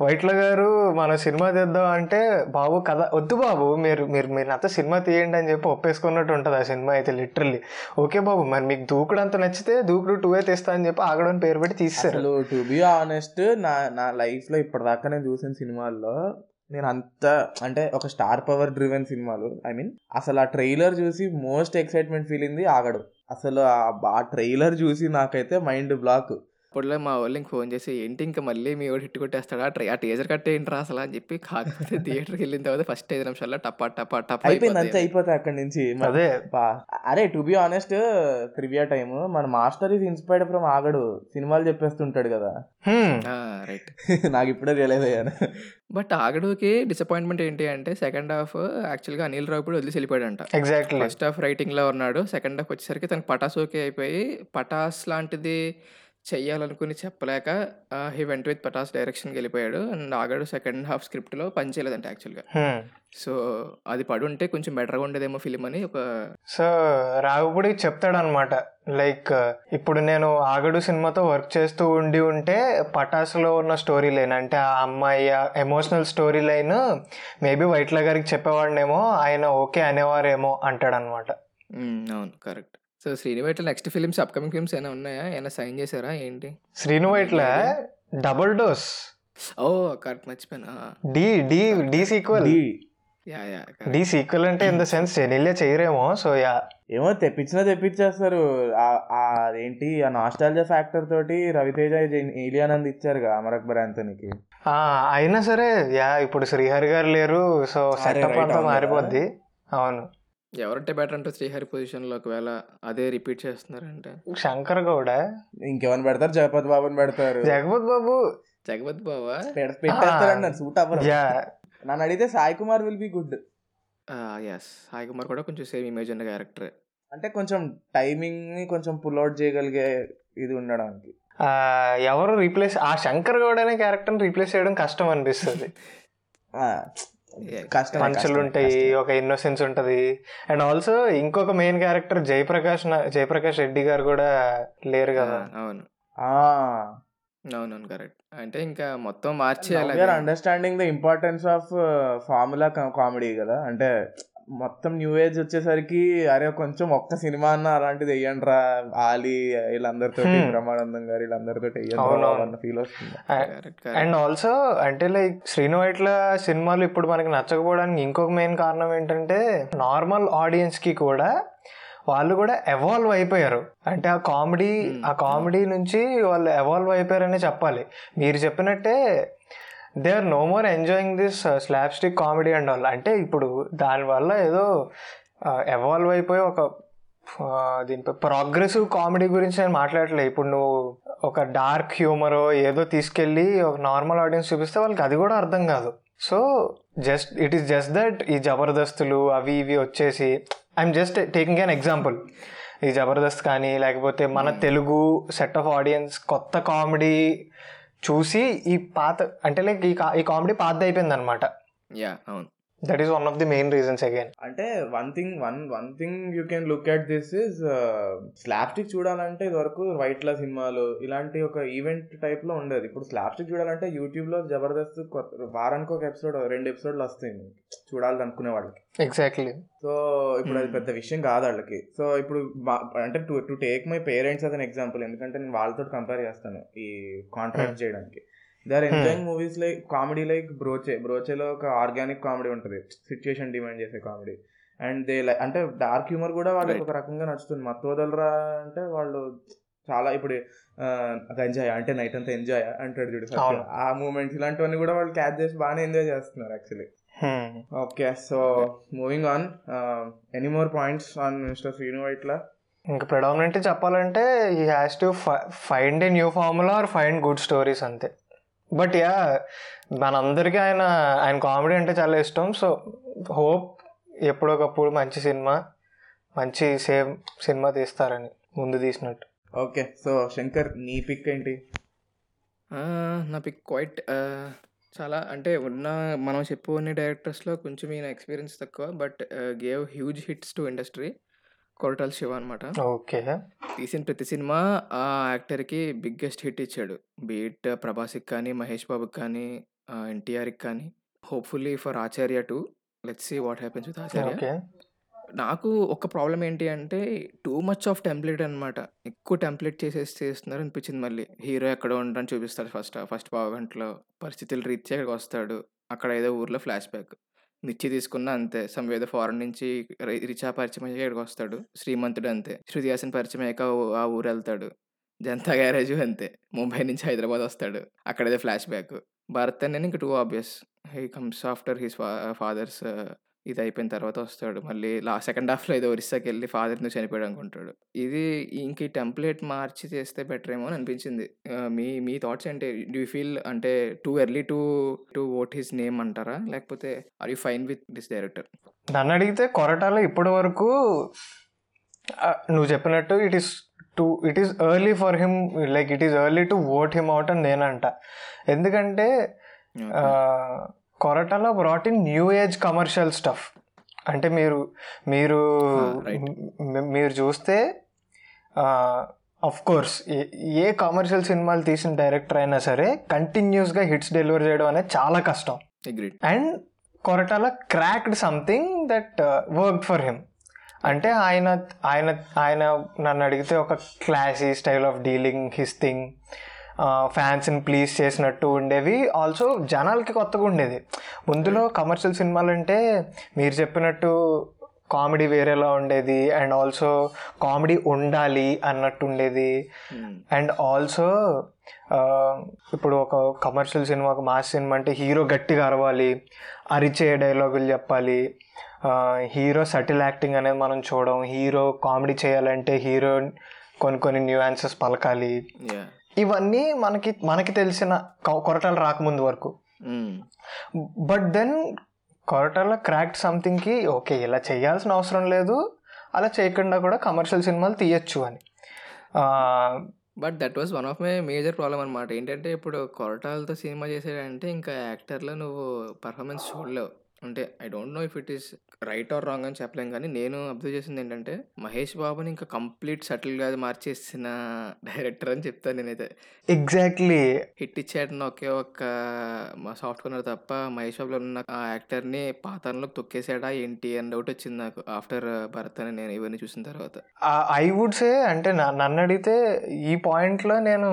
వైట్ల గారు మన సినిమా తీద్దాం అంటే బాబు కథ వద్దు బాబు మీరు మీరు మీరు నాతో సినిమా తీయండి అని చెప్పి ఒప్పేసుకున్నట్టు ఉంటుంది ఆ సినిమా అయితే లిటరల్లీ ఓకే బాబు మరి మీకు దూకుడు అంత నచ్చితే దూకుడు టూ ఏ తీస్తా అని చెప్పి ఆగడం పేరు పెట్టి తీస్తారు టు బి ఆనెస్ట్ నా నా లైఫ్లో ఇప్పటిదాకా నేను చూసిన సినిమాల్లో నేను అంత అంటే ఒక స్టార్ పవర్ డ్రివెన్ సినిమాలు ఐ మీన్ అసలు ఆ ట్రైలర్ చూసి మోస్ట్ ఎక్సైట్మెంట్ ఫీల్ అయింది ఆగడు. అసలు ఆ- ఆ ట్రైలర్ చూసి నాకైతే మైండ్ బ్లాక్. అప్పుడులో మా వాళ్ళు ఇంక ఫోన్ చేసి ఏంటి ఇంకా మళ్ళీ మీ వాడు హిట్ కొట్టేస్తాడా? ట్రై ఆ టీజర్ కట్టేంట్రా అసలు? అని చెప్పి కాకపోతే థియేటర్కి వెళ్ళిన తర్వాత ఫస్ట్ ఐదు నిమిషాల్లో టపా టపా టపా అయిపోయింది అంతే అయిపోతాయి. అక్కడి నుంచి అదే. బా అరే to be honest trivia time మన master is inspired from Aagadu. సినిమాలు చెప్పేస్తుంటాడు కదా. రైట్ నాకు ఇప్పుడే రియలైజ్ అయ్యాను. బట్ ఆగడుకి డిసప్పాయింట్మెంట్ ఏంటి అంటే సెకండ్ హాఫ్ యాక్చువల్గా అనిల్ రావు కూడా వదిలేసి వెళ్ళిపోయాడంట. ఎగ్జాక్ట్లీ ఫస్ట్ హాఫ్ రైటింగ్లో ఉన్నాడు సెకండ్ హాఫ్ వచ్చేసరికి తనకు పటాస్ ఓకే అయిపోయి పటాస్ లాంటిది చెయ్యాలనుకుని చెప్పలేక హీ వెంట విత్ పటాస్ డైరెక్షన్కి వెళ్ళిపోయాడు. అండ్ ఆగాడు సెకండ్ హాఫ్ స్క్రిప్ట్లో పని చేయలేదంట యాక్చువల్గా. సో అది పడి ఉంటే కొంచెం బెటర్గా ఉండేదేమో ఫిలిం అని ఒక సో రాఘపుడి చెప్తాడనమాట. లైక్ ఇప్పుడు నేను ఆగడు సినిమాతో వర్క్ చేస్తూ ఉండి ఉంటే పటాసులో ఉన్న స్టోరీ లైన్ అంటే ఆ అమ్మాయి emotional story line maybe Vaitla గారికి చెప్పేవాడినేమో ఆయన ఓకే అనేవారేమో అంటాడనమాట. మ్, అవును కరెక్ట్ సో శ్రీనివాట్ల నెక్స్ట్ ఫిలిమ్స్ అప్కమింగ్ ఫిల్మ్స్ ఏమైనా ఉన్నాయా? ఏమైనా సైన్ చేశారా? ఏంటి? శ్రీను వైట్ల డబుల్ డోస్ ఓ కరెక్ట్ మర్చిపోయినా. Dhee Dhee Dhee sequel Dhee. Yeah yeah Dhee sequel అంటే ఇన్ ద సెన్స్ చెనిల్లే చేయరేమో సో యా. ఏమో తెప్పించినా తెప్పించేస్తారు. అదేంటి ఆ నాస్టాలజా ఫ్యాక్టర్ తోటి రవితేజ ఏలియానంద్ ఇచ్చారు కదా అమర్ అక్బర్ యాంథనీకి ఆ, అయినా సరే యా ఇప్పుడు శ్రీహరి గారు లేరు సో సెటప్ అంతా. మారిపోద్ది. అవును. ఎవరంటే బెటర్ అంటే శ్రీహరి పొజిషన్లో ఒకవేళ అదే రిపీట్ చేస్తున్నారంటే? శంకర్ గౌడ? ఇంకెవరిని పెడతారు? జగపతి బాబుని పెడతారు. జగపత్ బాబు? జగపత్ బావా పెడ- పెట్టేస్తారన్నారు సూట్ అవ్వరు. నన్ను అడిగితే Sai Kumar will be good. Yes Sai Kumar కూడా కొంచెం సేమ్ ఇమేజ్ ఉన్న క్యారెక్టర్ అంటే కొంచెం టైమింగ్ని కొంచెం పుల్ అవుట్ చేయగలిగే ఇది ఉండడానికి. ఆ, ఎవరు రీప్లేస్ ఆ శంకర్ గౌడ్ అనే క్యారెక్టర్ రీప్లేస్ చేయడం కష్టం అనిపిస్తుంది. పంచులు ఉంటాయి. ఒక ఇన్నోసెన్స్ ఉంటది. అండ్ ఆల్సో ఇంకొక మెయిన్ క్యారెక్టర్ జయప్రకాష్ నా- జయప్రకాష్ రెడ్డి గారు కూడా లేరు కదా. అవును. ఆ. అవునవును కరెక్ట్ అంటే ఇంకా మొత్తం మార్చేయాలి or understanding the importance of formula comedy కదా. అంటే మొత్తం న్యూ ఏజ్ వచ్చేసరికి అరే కొంచెం ఒక్క సినిమా అన్న అలాంటిది వెయ్యండి రా ఆలి వీళ్ళందరితో. బ్రహ్మానందం గారు వీళ్ళందరితో. అన్న ఫీల్ వస్తుంది అండ్ ఆల్సో అంటే లైక్ శ్రీను వైట్ల సినిమాలు ఇప్పుడు మనకి నచ్చకపోవడానికి ఇంకొక మెయిన్ కారణం ఏంటంటే నార్మల్ ఆడియన్స్కి కూడా వాళ్ళు కూడా ఎవాల్వ్ అయిపోయారు అంటే ఆ కామెడీ. ఆ కామెడీ నుంచి వాళ్ళు ఎవాల్వ్ అయిపోయారనే చెప్పాలి మీరు చెప్పినట్టే they are no more enjoying this slapstick comedy and all అంటే ఇప్పుడు దానివల్ల ఏదో ఎవాల్వ్ అయిపోయి ఒక దీనిపై ప్రోగ్రెసివ్ కామెడీ గురించి నేను మాట్లాడట్లేదు ఇప్పుడు నువ్వు ఒక డార్క్ హ్యూమర్ ఏదో తీసుకెళ్ళి ఒక నార్మల్ ఆడియన్స్ చూపిస్తే వాళ్ళకి అది కూడా అర్థం కాదు. So just it is just that ఈ జబర్దస్తులు అవి ఇవి వచ్చేసి I'm just taking an example ఈ జబర్దస్త్ కానీ లేకపోతే మన Hmm. Telugu set of audience కొత్త కామెడీ చూసి ఈ పాత అంటే లైక్ ఈ ఈ కామెడీ పాత అయిపోయింది అనమాట యా అవును. That is one of the main reasons again అంటే one thing one one thing you can look at this is slapstick చూడాలంటే ఇదివరకు వైట్ల సినిమాలు ఇలాంటి ఒక ఈవెంట్ టైప్లో ఉండేది. ఇప్పుడు స్లాప్స్టిక్ చూడాలంటే యూట్యూబ్లో జబర్దస్త్ కొత్త- వారానికి ఒక ఎపిసోడ్ రెండు ఎపిసోడ్లు వస్తాయి చూడాలి అనుకునే వాళ్ళకి. ఎగ్జాక్ట్లీ సో ఇప్పుడు అది Hmm. పెద్ద విషయం కాదు వాళ్ళకి. సో ఇప్పుడు అంటే to to take my parents as an example ఎందుకంటే నేను వాళ్ళతో కంపేర్ చేస్తాను ఈ కాంట్రాక్ట్ చేయడానికి. They are enjoying movies like comedy like Broche బ్రోచేలో ఒక ఆర్గానిక్ కామెడీ ఉంటుంది. సిచ్యుయేషన్ డిమాండ్ చేసే కామెడీ అండ్ దే లైక్ అంటే డార్క్ హ్యూమర్ కూడా వాళ్ళకి. ఒక రకంగా నచ్చుతుంది. మత్తు వదలరా అంటే వాళ్ళు చాలా ఇప్పుడు ఆ, గంజాయ అంటే నైట్ అంతా ఎంజాయ్ అంటాడు చూడు. ఆ మూమెంట్స్ ఇలాంటివన్నీ కూడా వాళ్ళు క్యాచ్ చేసి బాగానే ఎంజాయ్ చేస్తున్నారు actually okay so moving on any more points on mister Sreenu ఇట్లా ఇంకా ప్రెడామినెంట్లీ చెప్పాలంటే he has to find a new formula or find good stories అంతే. బట్ యా మనందరికీ ఆయన ఆయన కామెడీ అంటే చాలా ఇష్టం. సో హోప్ ఎప్పుడొకప్పుడు మంచి సినిమా మంచి సేమ్ సినిమా తీస్తారని ముందు తీసినట్టు. ఓకే సో శంకర్ నీ పిక్ ఏంటి? ఆ, నా పిక్ క్వైట్ చాలా అంటే ఉన్న మనం చెప్పుకునే డైరెక్టర్స్లో కొంచెం ఈయన ఎక్స్పీరియన్స్ తక్కువ but gave huge hits to industry Koratala Siva అనమాట ఓకే. తీసిన ప్రతి సినిమా ఆ యాక్టర్కి బిగ్గెస్ట్ హిట్ ఇచ్చాడు. బీట్ ప్రభాస్కి కానీ మహేష్ బాబుకి కానీ ఎన్టీఆర్కి కానీ. Hopefully for Acharya too let's see what happens with Acharya. నాకు ఒక ప్రాబ్లం ఏంటి అంటే టూ మచ్ ఆఫ్ టెంప్లెట్ అనమాట ఎక్కువ టెంప్లెట్ చేసేసి చేస్తున్నారు అనిపించింది మళ్ళీ. హీరో ఎక్కడ ఉండని చూపిస్తాడు ఫస్ట్ ఫస్ట్ పావు గంటలో పరిస్థితులు రీత్యా ఇక్కడికి వస్తాడు. అక్కడ ఏదో ఊర్లో ఫ్లాష్ బ్యాక్ నిచ్చి తీసుకున్న అంతే. సమ్ ఏదో ఫారెన్ నుంచి రి- రిచా పరిచయం అయ్యాక ఇక్కడికి వస్తాడు. శ్రీమంతుడు అంతే. శృతి హాసన్ పరిచయం అయ్యాక ఆ ఊరు వెళ్తాడు జనతా గ్యారేజ్ అంతే. ముంబై నుంచి హైదరాబాద్ వస్తాడు. అక్కడ ఫ్లాష్ బ్యాక్. భరత్ అనేది ఇంకా too obvious. He comes after his father's ఇది అయిపోయిన తర్వాత వస్తాడు. మళ్ళీ లా సెకండ్ హాఫ్లో ఏదో ఒరిస్సాకి వెళ్ళి ఫాదర్ నువ్వు చనిపోయాడు అనుకుంటాడు. ఇది ఇంక ఈ టెంప్లెట్ మార్చి చేస్తే బెటర్ ఏమో అని అనిపించింది. మీ మీ థాట్స్ ఏంటి? డూ యూ ఫీల్ అంటే too early to to vote his name అంటారా? లేకపోతే are you fine with this director? నన్ను అడిగితే కొరటాలో ఇప్పటి వరకు నువ్వు చెప్పినట్టు it is too it is early for him like it is early to vote him out అని నేనంట. ఎందుకంటే కొరటాలో brought in new age commercial stuff అంటే మీరు మీరు మీరు చూస్తే అఫ్ కోర్స్ ఏ కమర్షియల్ సినిమాలు తీసిన డైరెక్టర్ అయినా సరే కంటిన్యూస్గా హిట్స్ డెలివర్ చేయడం అనేది చాలా కష్టం. And Koratala cracked something that work for him అంటే ఆయన ఆయన ఆయన నన్ను అడిగితే ఒక classy style of dealing his thing ఫ్యాన్స్ని please చేసినట్టు ఉండేవి. ఆల్సో జనాలకి కొత్తగా ఉండేది. ముందులో కమర్షియల్ సినిమాలు అంటే మీరు చెప్పినట్టు కామెడీ వేరేలా ఉండేది. అండ్ ఆల్సో కామెడీ ఉండాలి అన్నట్టు ఉండేది. అండ్ ఆల్సో ఇప్పుడు ఒక కమర్షియల్ సినిమా ఒక మాస్ సినిమా అంటే హీరో గట్టిగా అరవాలి. అరిచే డైలాగులు చెప్పాలి. హీరో సటిల్ యాక్టింగ్ అనేది మనం చూడడం హీరో కామెడీ చేయాలంటే హీరో కొన్ని కొన్ని న్యూయాన్సెస్ పలకాలి. యా ఇవన్నీ మనకి మనకి తెలిసిన కొరటాలు రాకముందు వరకు. బట్ దెన్ కొరటాల క్రాక్ట్ సంథింగ్కి ఓకే ఇలా చేయాల్సిన అవసరం లేదు అలా చేయకుండా కూడా కమర్షియల్ సినిమాలు తీయచ్చు అని. But that was one of my major problem అనమాట ఏంటంటే ఇప్పుడు కొరటాలతో సినిమా చేసాడంటే ఇంకా యాక్టర్లో నువ్వు పర్ఫార్మెన్స్ చూడలేవు. అంటే I don't know if it is right or wrong అని చెప్పలేం కానీ నేను అబ్జర్వ్ చేసింది ఏంటంటే మహేష్ బాబుని ఇంకా కంప్లీట్ సటిల్గా మార్చేసిన డైరెక్టర్ అని చెప్తాను నేనైతే. ఎగ్జాక్ట్లీ హిట్ ఇచ్చాడన్న ఒకే ఒక్క మా సాఫ్ట్ కార్నర్ తప్ప మహేష్ బాబులో ఉన్న ఆ యాక్టర్ని పాతాన్లోకి తొక్కేసాడా ఏంటి అని డౌట్ వచ్చింది నాకు ఆఫ్టర్ భరత్ అని నేను ఇవన్నీ చూసిన తర్వాత. ఐ వుడ్ సే అంటే నన్ను అడిగితే ఈ పాయింట్లో నేను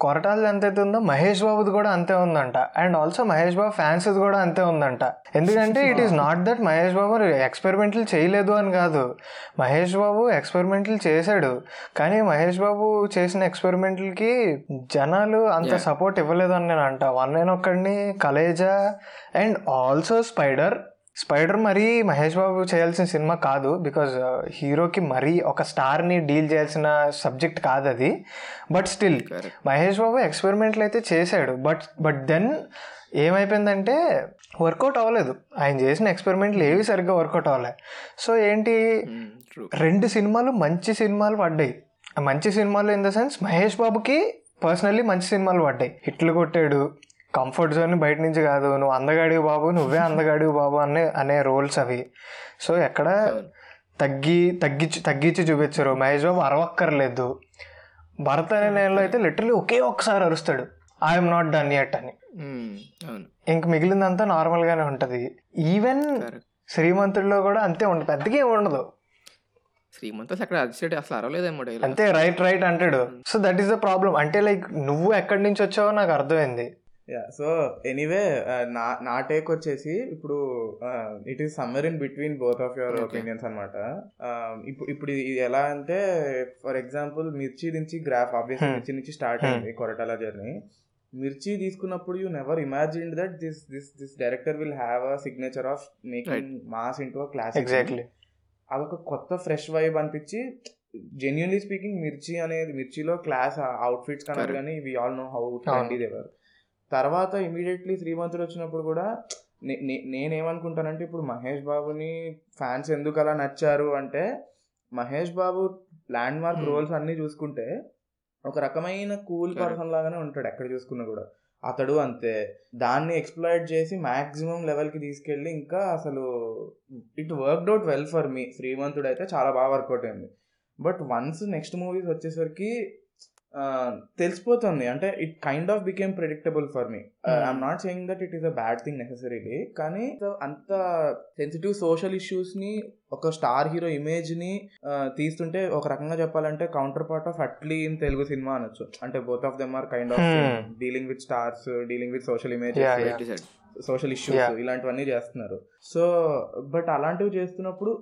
కొరటాలది ఎంతైతే ఉందో మహేష్ బాబుది కూడా అంతే ఉందంట. And also Mahesh Babu fans కూడా అంతే ఉందంట. ఎందుకంటే it is not that Mahesh Babu ఎక్స్పెరిమెంట్లు చేయలేదు అని కాదు. మహేష్ బాబు ఎక్స్పెరిమెంట్లు చేశాడు. కానీ మహేష్ బాబు చేసిన ఎక్స్పెరిమెంట్లకి జనాలు అంత. సపోర్ట్ ఇవ్వలేదు అని నేను అంట. వన్ నేను ఒక్కడిని Khaleja and also Spyder Spyder మరీ మహేష్ బాబు చేయాల్సిన సినిమా కాదు. బికాజ్ హీరోకి మరీ ఒక స్టార్ని డీల్ చేయాల్సిన సబ్జెక్ట్ కాదు అది బట్ స్టిల్ మహేష్ బాబు ఎక్స్పెరిమెంట్లు అయితే చేశాడు. బట్ బట్ దెన్ ఏమైపోయిందంటే వర్కౌట్ అవ్వలేదు. ఆయన చేసిన ఎక్స్పెరిమెంట్లు ఏవి సరిగ్గా వర్కౌట్ అవ్వలేదు సో ఏంటి? రెండు సినిమాలు మంచి సినిమాలు పడ్డాయి. మంచి సినిమాలు ఇన్ ద సెన్స్ మహేష్ బాబుకి పర్సనల్లీ మంచి సినిమాలు పడ్డాయి. హిట్లు కొట్టాడు. కంఫర్ట్ జోన్ బయట నుంచి కాదు. నువ్వు అందగాడివి బాబు నువ్వే అందగాడివి బాబు అనే అనే రోల్స్ అవి. సో ఎక్కడ తగ్గి తగ్గించి తగ్గించి చూపించారు. మహేష్ బాబు అరవక్కర్లేదు. భరత్ అనే నేలలో అయితే లిటరలీ ఒకే ఒక్కసారి అరుస్తాడు. ఐఎమ్ నాట్ డన్ యట్ అని. ఇంక మిగిలిందంతా నార్మల్గానే ఉంటుంది. ఈవెన్ శ్రీమంతుడిలో కూడా అంతే ఉంటుంది పెద్దగా ఏమి ఉండదు. శ్రీమంత్ అసలు అక్కడ అరిచేటి అసలు అరవలేదేమో అంతే రైట్ రైట్ అంటాడు. So that is the problem అంటే లైక్ నువ్వు ఎక్కడి నుంచి వచ్చావో నాకు అర్థమైంది. యా సో ఎనీవే నా నా టేక్ వచ్చేసి ఇప్పుడు it is summer in between both of your. Opinions అనమాట ఇప్పుడు ఇప్పుడు ఇది ఎలా అంటే ఫర్ ఎగ్జాంపుల్ మిర్చి నుంచి గ్రాఫ్ ఆబ్వియస్లీ Hmm. మిర్చి నుంచి స్టార్ట్. అయింది కొరటాల జర్నీ మిర్చి తీసుకున్నప్పుడు you never imagine that this this this director will have a signature of making mass into a classic exactly అదొక కొత్త ఫ్రెష్ వైబ్ అనిపించి జెన్యున్లీ స్పీకింగ్ మిర్చి అనేది మిర్చిలో క్లాస్ అవుట్ఫిట్స్ కన్నా Correct. కానీ we all know how trendy they were తర్వాత immediately Srimanthudu వచ్చినప్పుడు కూడా నేనేమనుకుంటానంటే ఇప్పుడు మహేష్ బాబుని ఫ్యాన్స్ ఎందుకు అలా నచ్చారు అంటే Mahesh Babu landmark. Roles అన్ని చూసుకుంటే ఒక రకమైన కూల్. పర్సన్ లాగానే ఉంటాడు ఎక్కడ చూసుకున్నా కూడా. అతడు అంతే. దాన్ని ఎక్స్ప్లాయిట్ చేసి మాక్సిమం లెవెల్కి తీసుకెళ్ళి ఇంకా అసలు it worked out well for me Srimanthudu అయితే చాలా బాగా వర్కౌట్ అయింది. బట్ వన్స్ నెక్స్ట్ మూవీస్ వచ్చేసరికి తెలిసిపోతుంది. అంటే it kind of became predictable for me I'm not saying that it is a bad thing necessarily కానీ అంత సెన్సిటివ్ సోషల్ ఇష్యూస్ని ఒక స్టార్ హీరో ఇమేజ్ని ఆ, తీస్తుంటే ఒక రకంగా చెప్పాలంటే counterpart of Atlee in Telugu cinema అనొచ్చు. అంటే both of them are kind of. Dealing with stars dealing with social yeah. Social issues. ఇలాంటివన్నీ చేస్తున్నారు. సో బట్ అలాంటివి చేస్తున్నప్పుడు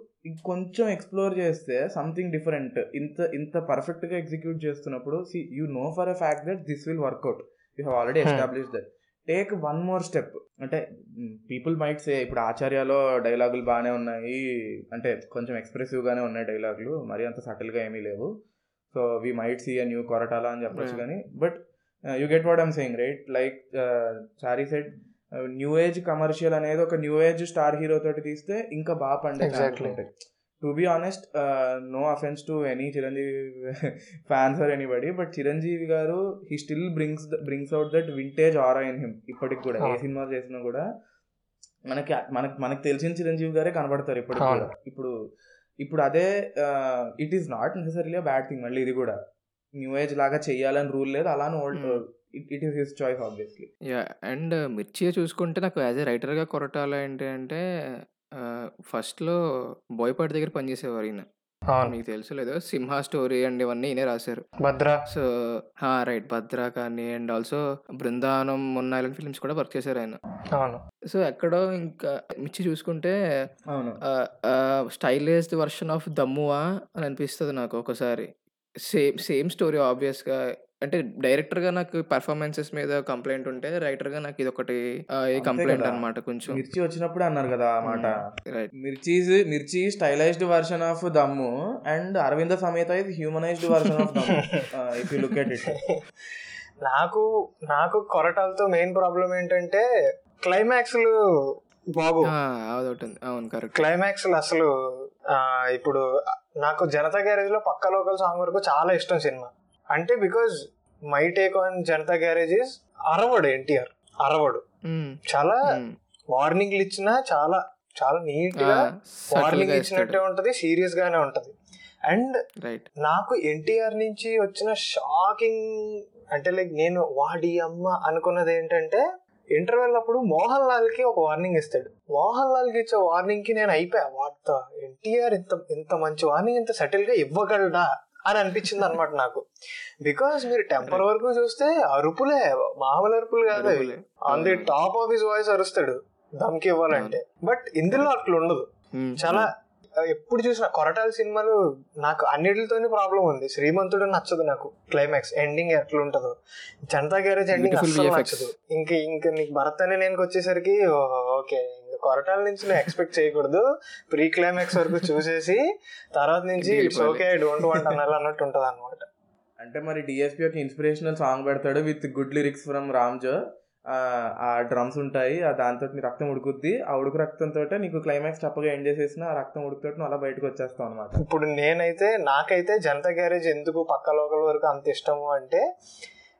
కొంచెం ఎక్స్ప్లోర్ చేస్తే సంథింగ్ డిఫరెంట్. ఇంత ఇంత పర్ఫెక్ట్గా ఎగ్జిక్యూట్ చేస్తున్నప్పుడు see you know for a fact that this will work out you have already. Establish that. Take one more step. అంటే పీపుల్ మైట్ సే ఇప్పుడు ఆచార్యలో డైలాగులు బాగానే ఉన్నాయి. అంటే కొంచెం ఎక్స్ప్రెసివ్ గానే ఉన్నాయి డైలాగులు. మరి అంత సటిల్గా ఏమీ లేవు. So we might see a new Koratala అని చెప్పొచ్చు. కానీ but you get what I'm saying right? Like sorry set new age commercial అనేది ఒక న్యూ ఏజ్ స్టార్ హీరో తోటి తీస్తే ఇంకా బాగా పండే. To be honest no offense to any Chiranjeevi fans or anybody but Chiranjeevi garu he still brings brings out that vintage aura in him ఇప్పటికి కూడా ఏ. Cinema చేసినా కూడా మనకి మనకి మనకి తెలిసిన చిరంజీవి గారే కనబడతారు ఇప్పటికి. కూడా ఇప్పుడు ఇప్పుడు అదే it is not necessary bad thing మళ్ళీ ఇది కూడా న్యూ ఏజ్ లాగా చెయ్యాలని రూల్ లేదు అలానే old Hmm. It is his choice obviously yeah and Mirchi చూసుకుంటే నాకు యాజ్ ఏ రైటర్గా కొరటాల ఏంటి అంటే ఫస్ట్లో బోయపాటి దగ్గర పనిచేసేవారు ఈయన. మీకు తెలుసు లేదో సింహ స్టోరీ అండ్ ఇవన్నీ ఈయనే రాశారు. భద్ర. సో రైట్ భద్ర కానీ అండ్ ఆల్సో బృందావనం మొన్న ఇలాంటి ఫిల్మ్స్ కూడా వర్క్ చేశారు ఆయన. సో ఎక్కడో ఇంకా మిర్చి చూసుకుంటే అవును. స్టైలైజ్డ్ వర్షన్ ఆఫ్ దమ్మువా అని అనిపిస్తుంది నాకు ఒకసారి. సేమ్ సేమ్ స్టోరీ ఆబ్వియస్గా అంటే డైరెక్టర్గా నాకు పర్ఫార్మెన్సెస్ మీద కంప్లైంట్ ఉంటే రైటర్గా నాకు ఇది ఒకటి కంప్లైంట్. అనమాట కొంచెం. మిర్చి వచ్చినప్పుడు అన్నారు కదా ఆ మాట. Mirchi Mirchi stylized version of Dammu and Aravinda Sametha ఇది humanized version of Dammu. If you look at it నాకు నాకు కొరటాలతో మెయిన్ ప్రాబ్లం ఏంటంటే క్లైమాక్స్లు బాబు అవును కరెక్ట్ క్లైమాక్స్లు అసలు ఆ, ఇప్పుడు నాకు జనతా గ్యారేజ్లో పక్క లోకల్ సాంగ్ వరకు చాలా ఇష్టం సినిమా. అంటే because my take on Janatha Garage is అరవడు NTR. అరవడు. చాలా వార్నింగ్లు ఇచ్చినా చాలా చాలా నీట్గా వార్నింగ్ ఇచ్చినట్టే ఉంటది సీరియస్ గానే ఉంటది. అండ్ నాకు ఎన్టీఆర్ నుంచి వచ్చిన షాకింగ్ అంటే లైక్ నేను వాడి అమ్మ అనుకున్నది ఏంటంటే ఇంటర్వెల్ అప్పుడు మోహన్ లాల్కి ఒక వార్నింగ్ ఇస్తాడు. మోహన్ లాల్కి ఇచ్చే వార్నింగ్కి నేను అయిపోయా వార్త ఎన్టీఆర్ ఇంత ఇంత మంచి వార్నింగ్ ఇంత సెటిల్గా ఇవ్వగలడా? అని అనిపించింది అనమాట నాకు. బికాస్ మీరు టెంపర్ వరకు చూస్తే అరుపులే మామూలు అరుపులు కాదు on the top of his voice అరుస్తాడు దమ్కి ఇవ్వాలంటే. బట్ ఇందులో అట్లా ఉండదు. చాలా ఎప్పుడు చూసిన కొరటాల సినిమాలు నాకు అన్నిటితోనే ప్రాబ్లం ఉంది. శ్రీమంతుడు నచ్చదు నాకు. క్లైమాక్స్ ఎండింగ్ ఎట్లా ఉంటుందో. Janatha Garage ending VFX. నచ్చదు. ఇంక ఇంక నీకు భరత్ అనే నేను వచ్చేసరికి ఓకే. కొరటాల నుంచి నువ్వు ఎక్స్పెక్ట్ చేయకూడదు. ప్రీ క్లైమాక్స్ వరకు చూసేసి తర్వాత నుంచి it's. Okay I don't want అనాలి అన్నట్టు ఉంటది అనమాట అంటే మరి డిఎస్పి ఒక ఇన్స్పిరేషనల్ సాంగ్ పెడతాడు విత్ గుడ్ లిరిక్స్ ఫ్రమ్ రామ్జో ఆ డ్రమ్స్ ఉంటాయి ఆ దాంతో నీ రక్తం ఉడుకుద్ది. ఆ ఉడుకు రక్తంతో నీకు క్లైమాక్స్ టప్పగా ఎండ్ చేసేసిన ఆ రక్తం ఉడుకుతో నువ్వు అలా బయటకు వచ్చేస్తావు అనమాట ఇప్పుడు నేనైతే నాకైతే జనతా గ్యారేజ్ ఎందుకు పక్క లోకల్ వరకు అంత ఇష్టము అంటే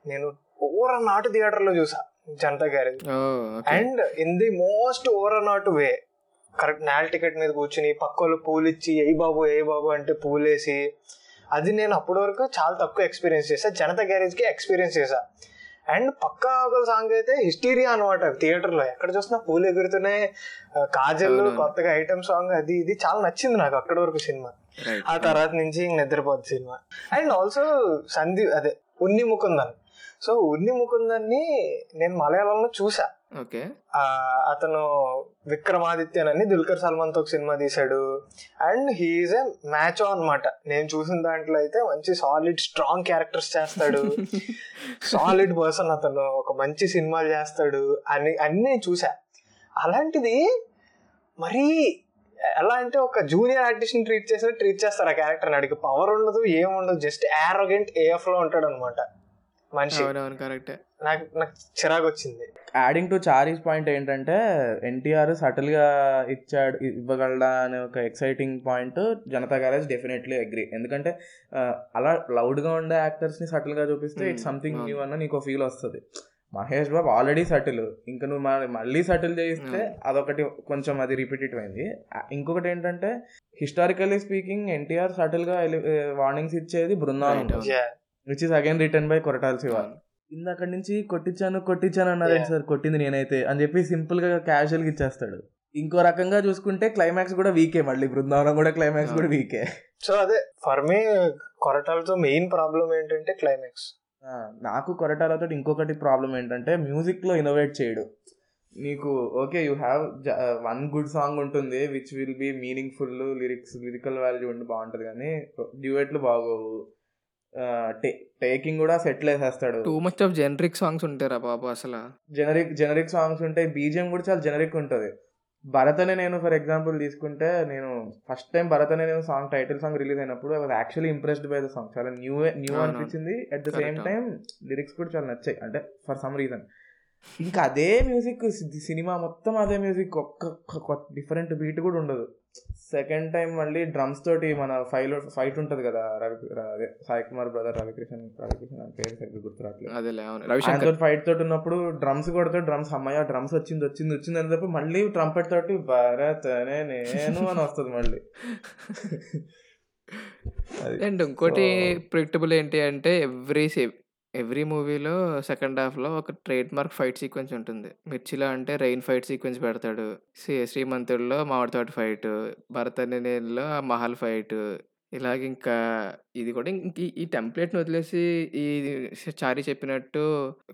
నేను ఓవర్ నాటు థియేటర్లో చూసా. Janatha Garage. And in the most over not way correct నేల టికెట్ మీద కూర్చుని పక్కలు పూలు ఇచ్చి ఏ బాబు ఏ బాబు అంటే పూలేసి అది నేను అప్పటి వరకు చాలా తక్కువ ఎక్స్పీరియన్స్ చేసా జనతా గ్యారేజ్కి ఎక్స్పీరియన్స్ చేసా అండ్ పక్కా ఒక సాంగ్ అయితే హిస్టీరియా అనమాట థియేటర్లో ఎక్కడ చూసినా పూలు ఎగురుతున్నాయి కాజల్. కొత్తగా ఐటమ్ సాంగ్ అది ఇది చాలా నచ్చింది నాకు అక్కడి వరకు సినిమా. ఆ తర్వాత నుంచి ఇంక నిద్రపోద్ది సినిమా. అండ్ ఆల్సో సందీప్ అదే ఉన్ని ముకుందన్. సో ఉన్ని ముకుందన్ని నేను మలయాళంలో చూసా ఓకే. ఆ, అతను విక్రమాదిత్యన్ అని దుల్కర్ సల్మాన్తో సినిమా తీశాడు. అండ్ హీఈస్ ఏ మ్యాచ్ అనమాట నేను చూసిన దాంట్లో అయితే మంచి సాలిడ్ స్ట్రాంగ్ క్యారెక్టర్స్ చేస్తాడు. సాలిడ్ పర్సన్ అతను. ఒక మంచి సినిమాలు చేస్తాడు. అని అన్నీ చూసా అలాంటిది మరీ ఎలా అంటే ఒక జూనియర్ ఆర్టిస్ట్ని ట్రీట్ చేసిన ట్రీట్ చేస్తారు ఆ క్యారెక్టర్ అడిగి పవర్ ఉండదు ఏముండదు జస్ట్ యారోగెంట్ ఏఎఫ్లో ఉంటాడు అనమాట మనిషి. కరెక్టే. నాకు నాకు చిరాకు వచ్చింది యాడింగ్ టు చారీస్ పాయింట్ ఏంటంటే ఎన్టీఆర్ సటిల్గా ఇచ్చాడు ఇవ్వగలడా అనే ఒక exciting point Janatha Garage definitely agree ఎందుకంటే అలా లౌడ్గా ఉండే యాక్టర్స్ని సటిల్గా చూపిస్తే ఇట్స్ సంథింగ్. న్యూ అన్న నీకు ఫీల్ వస్తుంది. మహేష్ బాబు ఆల్రెడీ సటిల్ ఇంకా నువ్వు మళ్ళీ సటిల్ చేయిస్తే. అదొకటి కొంచెం అది రిపీటెడ్ అయింది. ఇంకొకటి ఏంటంటే హిస్టారికల్లీ స్పీకింగ్ ఎన్టీఆర్ సటిల్గా వార్నింగ్స్ ఇచ్చేది Brindavanam. Which is again written by Koratala Siva. ఇందాక నుంచి కొట్టించాను కొట్టించాను అన్నారండి. సార్ కొట్టింది నేనైతే అని చెప్పి సింపుల్గా క్యాజువల్గా ఇచ్చేస్తాడు. ఇంకో రకంగా చూసుకుంటే క్లైమాక్స్ కూడా వీకే మళ్ళీ బృందావనం కూడా క్లైమాక్స్ కూడా వీకే సో అదే ఫర్ మీ కొరటాలతో మెయిన్ ప్రాబ్లం ఏంటంటే క్లైమాక్స్ నాకు కొరటాలతో ఇంకొకటి ప్రాబ్లం ఏంటంటే మ్యూజిక్లో ఇన్నోవేట్ చేయడు. నీకు okay you have one good song ఉంటుంది which will be meaningful lyrics lyrical value ఉండి బాగుంటుంది కానీ డ్యూయెట్లు బాగోవు. టేకింగ్ కూడా settle వేసేస్తాడు too much of generic songs ఉంటారా బాబు అసలు. జనరిక్ జనరిక్ సాంగ్స్ ఉంటాయి బీజిఎం కూడా చాలా జనరిక్ ఉంటుంది. భరత్ అనే నేను ఫర్ ఎగ్జాంపుల్ తీసుకుంటే నేను first time Bharat Ane Nenu song title song release అయినప్పుడు I was actually impressed by the song చాలా న్యూ న్యూ. అనిపించింది. At the same. Time lyrics కూడా చాలా నచ్చాయి. అంటే ఫర్ సమ్ రీజన్ ఇంకా అదే మ్యూజిక్ సినిమా మొత్తం అదే మ్యూజిక్ ఒక్క డిఫరెంట్ బీట్ కూడా ఉండదు. సెకండ్ టైం మళ్ళీ డ్రమ్స్ తోటి మన ఫైల్ ఫైట్ ఉంటుంది కదా రవి అదే సాయి కుమార్ బ్రదర్ రవికృష్ణ రవికృష్ణ అని పేరు సరిగ్గా గుర్తురావట్లేదు ఫైట్ తోటి ఉన్నప్పుడు డ్రమ్స్ కొడితే డ్రమ్స్ అమ్మయ్య డ్రమ్స్ వచ్చింది వచ్చింది వచ్చింది అని చెప్పి మళ్ళీ ట్రంపెట్ తోటి భరత్ అనే నేను అని వస్తుంది మళ్ళీ. అండ్ ఇంకోటి ప్రిడిక్టబుల్ ఏంటి అంటే ఎవ్రీ ఎవ్రీ మూవీలో సెకండ్ హాఫ్లో ఒక ట్రేడ్ మార్క్ ఫైట్ సీక్వెన్స్ ఉంటుంది. మిర్చిలో అంటే రెయిన్ ఫైట్ సీక్వెన్స్ పెడతాడు. శ్రీ శ్రీమంతుడిలో మామిడితోట ఫైట్ భరత్ అనే నేలలో మహల్ ఫైట్ ఇలాగ ఇంకా ఇది కూడా ఇంక ఈ- ఈ టెంప్లెట్ని వదిలేసి ఈ చారీ చెప్పినట్టు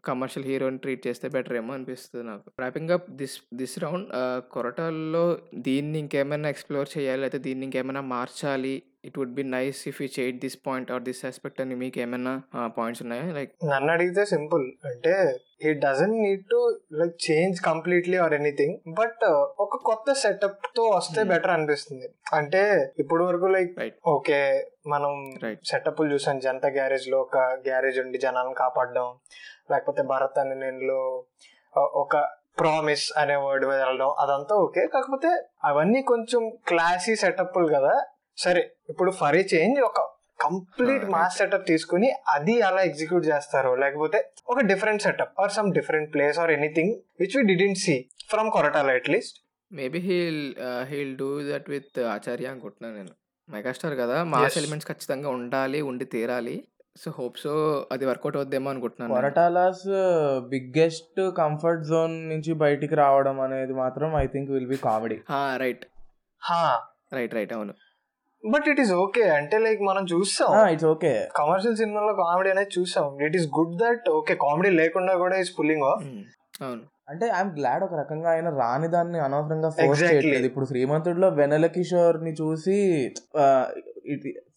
కమర్షియల్ హీరోని ట్రీట్ చేస్తే బెటర్ ఏమో అనిపిస్తుంది నాకు. Wrapping up this this round కొరటాల్లో దీన్ని ఇంకేమైనా ఎక్స్ప్లోర్ చేయాలి అయితే దీన్ని ఇంకేమైనా మార్చాలి it would be nice if you change this point or this aspect అని మీకు ఏమైనా పాయింట్స్ ఉన్నాయా లైక్ నన్ను అడిగితే సింపుల్ అంటే ఈ doesn't need to like change completely or anything but ఒక కొత్త సెటప్తో వస్తే Hmm. బెటర్ అనిపిస్తుంది అంటే ఇప్పుడు వరకు లైక్. ఓకే మనం. సెటప్లు చూసాం జనతా గ్యారేజ్లో ఒక గ్యారేజ్ ఉండి జనాలను కాపాడడం లేకపోతే భరత్ అనే నేను ఒక ప్రామిస్ అనే వర్డ్ మీద వెళ్ళడం అదంతా ఓకే కాకపోతే అవన్నీ కొంచెం క్లాసీ సెటప్లు కదా సరే ఇప్పుడు ఫర్ ఏ చేంజ్ ఒక కంప్లీట్ మాస్ సెటప్ తీసుకుని అది అలా ఎగ్జిక్యూట్ చేస్తారు లేకపోతే ఒక different setup or some different place or anything which we didn't see from Koratala at least maybe he'll he'll do that with Acharya అనుకుంటున్నాను నేను. మెగాస్టార్ కదా మాస్. ఎలిమెంట్స్ ఖచ్చితంగా ఉండాలి ఉండి తీరాలి. సో హోప్ సో అది వర్కౌట్ అవుద్దేమో అనుకుంటున్నాను నేను. కొరటాలాస్ బిగ్గెస్ట్ కంఫర్ట్ జోన్ నుంచి బయటికి రావడం అనేది మాత్రం I think will be comedy హా, రైట్ హా రైట్ రైట్ అవును. But it is okay. అంటే లైక్ మనం చూస్తాం. It's okay. కమర్షియల్ సినిమాలో కామెడీ అనేది చూసాం it is good that okay comedy లేకుండా కూడా ఈస్ పుల్లింగ్ ఆఫ్. ఉమ్, అవును. అంటే ఐఎమ్ గ్లాడ్ ఒక రకంగా ఆయన రాని దాన్ని అనవసరంగా ఫోర్స్. చేయట్లేదు. ఇప్పుడు శ్రీమంతుడిలో వెనల కిషోర్ని చూసి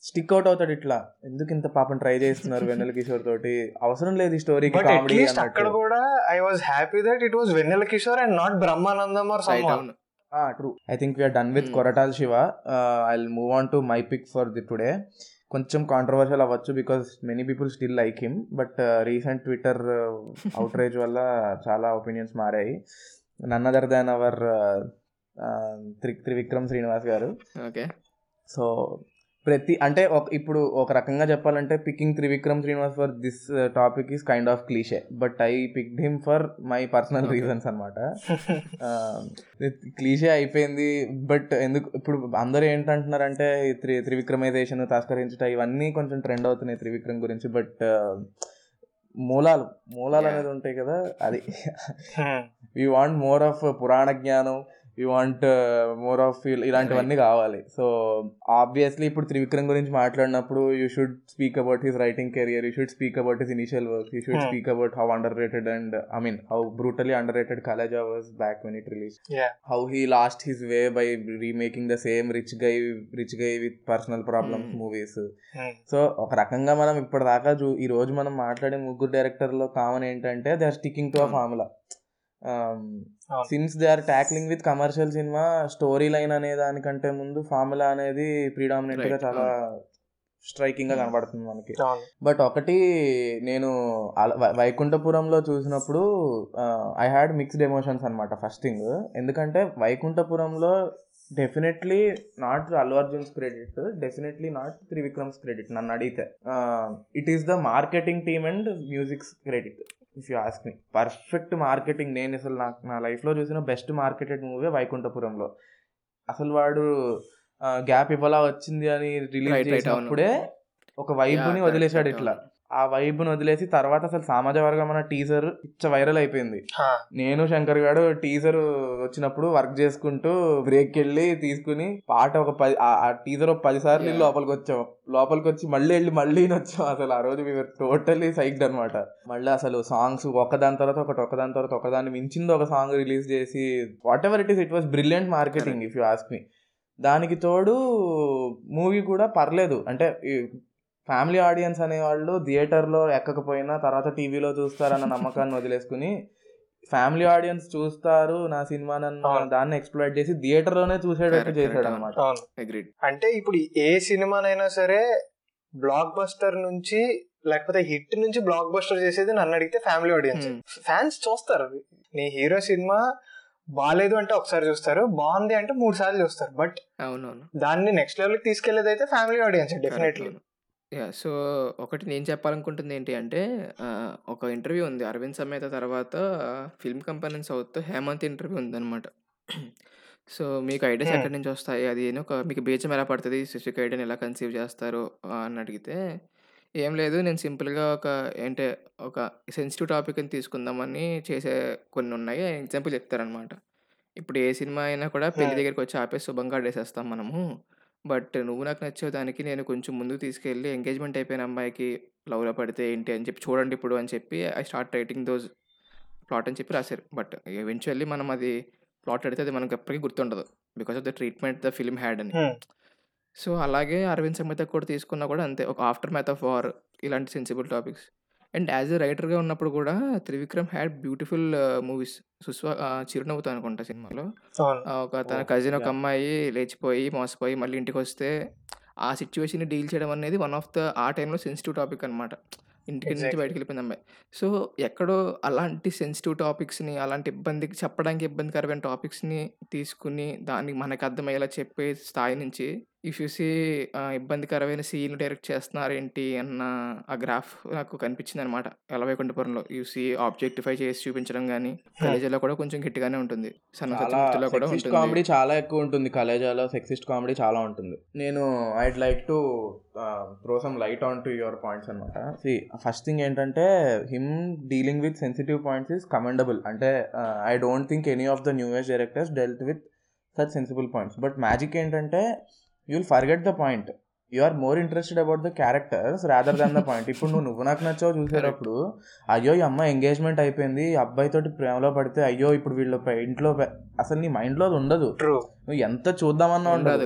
స్టిక్ అవుట్ అవుతాడు ఇట్లా. ఎందుకు ఇంత పాపం ట్రై చేస్తున్నారు వెన్నెల కిషోర్ తోటి? అవసరం లేదు ఈ స్టోరీకి బట్ కామెడీ అక్కడ కూడా I was happy that it was Vennela Kishore and not Brahmanandam or some true I think we're done with. Koratala Siva I move on to my pick for the today కొంచెం controversial అవ్వచ్చు because many people still like him but recent Twitter outrage వల్ల చాలా opinions మారాయి. None other than our three Trivikram Srinivas గారు. Okay so ప్రతి అంటే ఒక ఇప్పుడు ఒక రకంగా చెప్పాలంటే picking Trivikram Srinivas for this topic is kind of cliche but I picked him for my personal. Reasons అనమాట క్లీషే అయిపోయింది బట్ ఎందుకు ఇప్పుడు అందరూ ఏంటంటున్నారంటే త్రి త్రివిక్రమైజేషన్ తస్కరించుట ఇవన్నీ కొంచెం ట్రెండ్ అవుతున్నాయి త్రివిక్రమ్ గురించి బట్ మూలాలు మూలాలు Yeah. అనేది ఉంటాయి కదా అది వీ వాంట్ మోర్ ఆఫ్ పురాణ జ్ఞానం యూ వాంట్ మోర్ ఆఫ్ ఇలాంటివన్నీ కావాలి సో ఆబ్వియస్లీ ఇప్పుడు త్రివిక్రమ్ గురించి మాట్లాడినప్పుడు you should speak about his writing career you should speak about his initial work you should. Speak about how underrated and I mean how brutally underrated Khaleja was back when it release Yeah. How he lost his way by remaking the same rich guy rich guy with personal problems. Movies so ఒక రకంగా మనం ఇప్పటిదాకా ఈ రోజు మనం మాట్లాడే ముగ్గురు డైరెక్టర్లో కామన్ ఏంటంటే they are sticking to a. Formula. Since they are tackling with commercial cinema story line అనే దానికంటే ముందు ఫార్ములా అనేది ప్రీడామినెంట్గా చాలా స్ట్రైకింగ్గా. కనబడుతుంది మనకి. బట్ ఒకటి నేను వైకుంఠపురంలో చూసినప్పుడు ఐ హ్యాడ్ మిక్స్డ్ ఎమోషన్స్ అనమాట ఫస్ట్ థింగ్ ఎందుకంటే Vaikunthapurramuloo definitely not Allu Arjun's credit definitely not Trivikram's credit నన్ను అడిగితే. It is the marketing team and music's credit if you ask me perfect marketing నేను అసలు నాకు నా లైఫ్లో చూసిన బెస్ట్ మార్కెటెడ్ మూవీ వైకుంఠపురంలో. అసలు వాడు గ్యాప్ ఇవ్వలా వచ్చింది అని రిలీజ్. చేసినప్పుడే ఒక వైబ్ని Yeah, వదిలేశాడు ఇట్లా. ఆ వైబ్ని వదిలేసి తర్వాత అసలు సామాజ వర్గం అన్న టీజర్ ఇచ్చ వైరల్ అయిపోయింది. నేను శంకర్ గారు టీజర్ వచ్చినప్పుడు వర్క్ చేసుకుంటూ బ్రేక్ వెళ్ళి తీసుకుని పాట ఒక పది ఆ- టీజర్ ఒక పది సార్లు. లోపలికి వచ్చాం లోపలికి వచ్చి మళ్ళీ వెళ్ళి మళ్ళీ వచ్చాం. అసలు ఆ రోజు మేము టోటల్లీ సైక్డ్ అనమాట మళ్ళీ అసలు సాంగ్స్ ఒకదాని తర్వాత ఒకటి ఒకదాని తర్వాత ఒకదాన్ని మించింది ఒక సాంగ్ రిలీజ్ చేసి whatever it is it was brilliant marketing if you ask me దానికి తోడు మూవీ కూడా పర్లేదు. అంటే ఫ్యామిలీ ఆడియన్స్ అనేవాళ్ళు థియేటర్లో ఎక్కకపోయినా తర్వాత టీవీలో చూస్తారన్న నమ్మకాన్ని వదిలేసుకుని ఫ్యామిలీ ఆడియన్స్ చూస్తారు నా సినిమా. దాన్ని ఎక్స్ప్లోర్ చేసి థియేటర్లోనే చూసేటట్టు Correct, చేశాడు అనమాట అవును. అగ్రీడ్ అంటే ఇప్పుడు ఏ సినిమానైనా సరే బ్లాక్ బస్టర్ నుంచి లేకపోతే హిట్ నుంచి బ్లాక్ బస్టర్ చేసేది నన్ను అడిగితే ఫ్యామిలీ ఆడియన్స్. Hmm. ఫ్యాన్స్ చూస్తారు నీ హీరో సినిమా బాగాలేదు అంటే ఒకసారి చూస్తారు బాగుంది అంటే మూడు సార్లు చూస్తారు. బట్ అవునవును. దాన్ని నెక్స్ట్ లెవెల్కి తీసుకెళ్ళేది అయితే family audience definitely yeah so ఒకటి నేను చెప్పాలనుకుంటుంది ఏంటి అంటే ఒక ఇంటర్వ్యూ ఉంది. అరవింద్ సమేత తర్వాత film company south Hemanth interview ఉందన్నమాట. సో మీకు ఐడియాస్ Hmm. ఎక్కడి నుంచి వస్తాయి? అది ఒక మీకు బీజం ఎలా పడుతుంది? సిస్టిక్ ఐడియాని ఎలా కన్సీవ్ చేస్తారు అని అడిగితే ఏం లేదు. నేను సింపుల్గా ఒక ఏంటే ఒక సెన్సిటివ్ టాపిక్ని తీసుకుందామని చేసే కొన్ని ఉన్నాయి. ఎగ్జాంపుల్ చెప్తారనమాట ఇప్పుడు ఏ సినిమా అయినా కూడా పెళ్ళి Hmm. దగ్గరికి వచ్చి ఆపేసి శుభంగా ఆడేసేస్తాం మనము. బట్ నువ్వు నాకు నచ్చే దానికి నేను కొంచెం ముందుకు తీసుకెళ్ళి ఎంగేజ్మెంట్ అయిపోయిన అమ్మాయికి లవ్లో పడితే ఏంటి అని చెప్పి చూడండి ఇప్పుడు అని చెప్పి I start writing those plot అని చెప్పి రాశారు. బట్ ఎవెన్చువల్లీ మనం అది ప్లాట్ అడితే అది మనకు ఎప్పటికీ గుర్తుండదు. Because of the treatment the film had అని. సో అలాగే అరవింద్ సమేత కూడా తీసుకున్నా కూడా అంతే. ఒక ఆఫ్టర్ మ్యాథ్ ఆఫ్ వార్ ఇలాంటి sensible topics. And as a రైటర్గా ఉన్నప్పుడు కూడా త్రివిక్రమ్ హ్యాడ్ బ్యూటిఫుల్ మూవీస్. సుస్వా చిరునవ్వుతో అనుకుంటా సినిమాలో. ఒక తన కజిన్ ఒక. అమ్మాయి లేచిపోయి మోసపోయి మళ్ళీ ఇంటికి వస్తే ఆ సిచ్యువేషన్ డీల్ చేయడం అనేది వన్ ఆఫ్ ద ఆ టైంలో సెన్సిటివ్ టాపిక్ అనమాట ఇంటికి నుంచి. బయటకు వెళ్ళిపోయింది అమ్మాయి. సో ఎక్కడో అలాంటి సెన్సిటివ్ టాపిక్స్ని అలాంటి ఇబ్బందికి చెప్పడానికి ఇబ్బందికరమైన టాపిక్స్ని తీసుకుని దాన్ని మనకు అర్థమయ్యేలా చెప్పే స్థాయి నుంచి ఇఫ్ యూ సీ ఇబ్బందికరమైన సీన్ డైరెక్ట్ చేస్తున్నారు ఏంటి అన్న ఆ గ్రాఫ్ నాకు కనిపించింది అనమాట ఎలవైకుంఠపురంలో యూ సీ ఆబ్జెక్టిఫై చేసి చూపించడం కానీ కలేజీలో కూడా కొంచెం గట్టిగానే ఉంటుంది. సన్న చాలా సత్యమూర్తిలో కూడా సెక్సిస్ట్ ఉంటుంది. కామెడీ చాలా ఎక్కువ ఉంటుంది. కలేజాలో సెక్సిస్ట్ కామెడీ చాలా ఉంటుంది. నేను I'd like to throw some light on to your points అనమాట. సి ఫస్ట్ థింగ్ ఏంటంటే him dealing with sensitive points is commendable అంటే I don't think any of the newest directors dealt with such sensible points but magic ఏంటంటే you will forget the point you are more interested about the characters rather than the point ఇప్పుడు నువ్వు నువ్వు నాకు నచ్చావు చూసేటప్పుడు అయ్యో ఈ అమ్మాయి engagement అయిపోయింది ఈ అబ్బాయితోటి ప్రేమలో పడితే అయ్యో ఇప్పుడు వీళ్ళ ఇంట్లో అసలు నీ మైండ్లో అది ఉండదు. నువ్వు ఎంత చూద్దామన్నా ఉండదు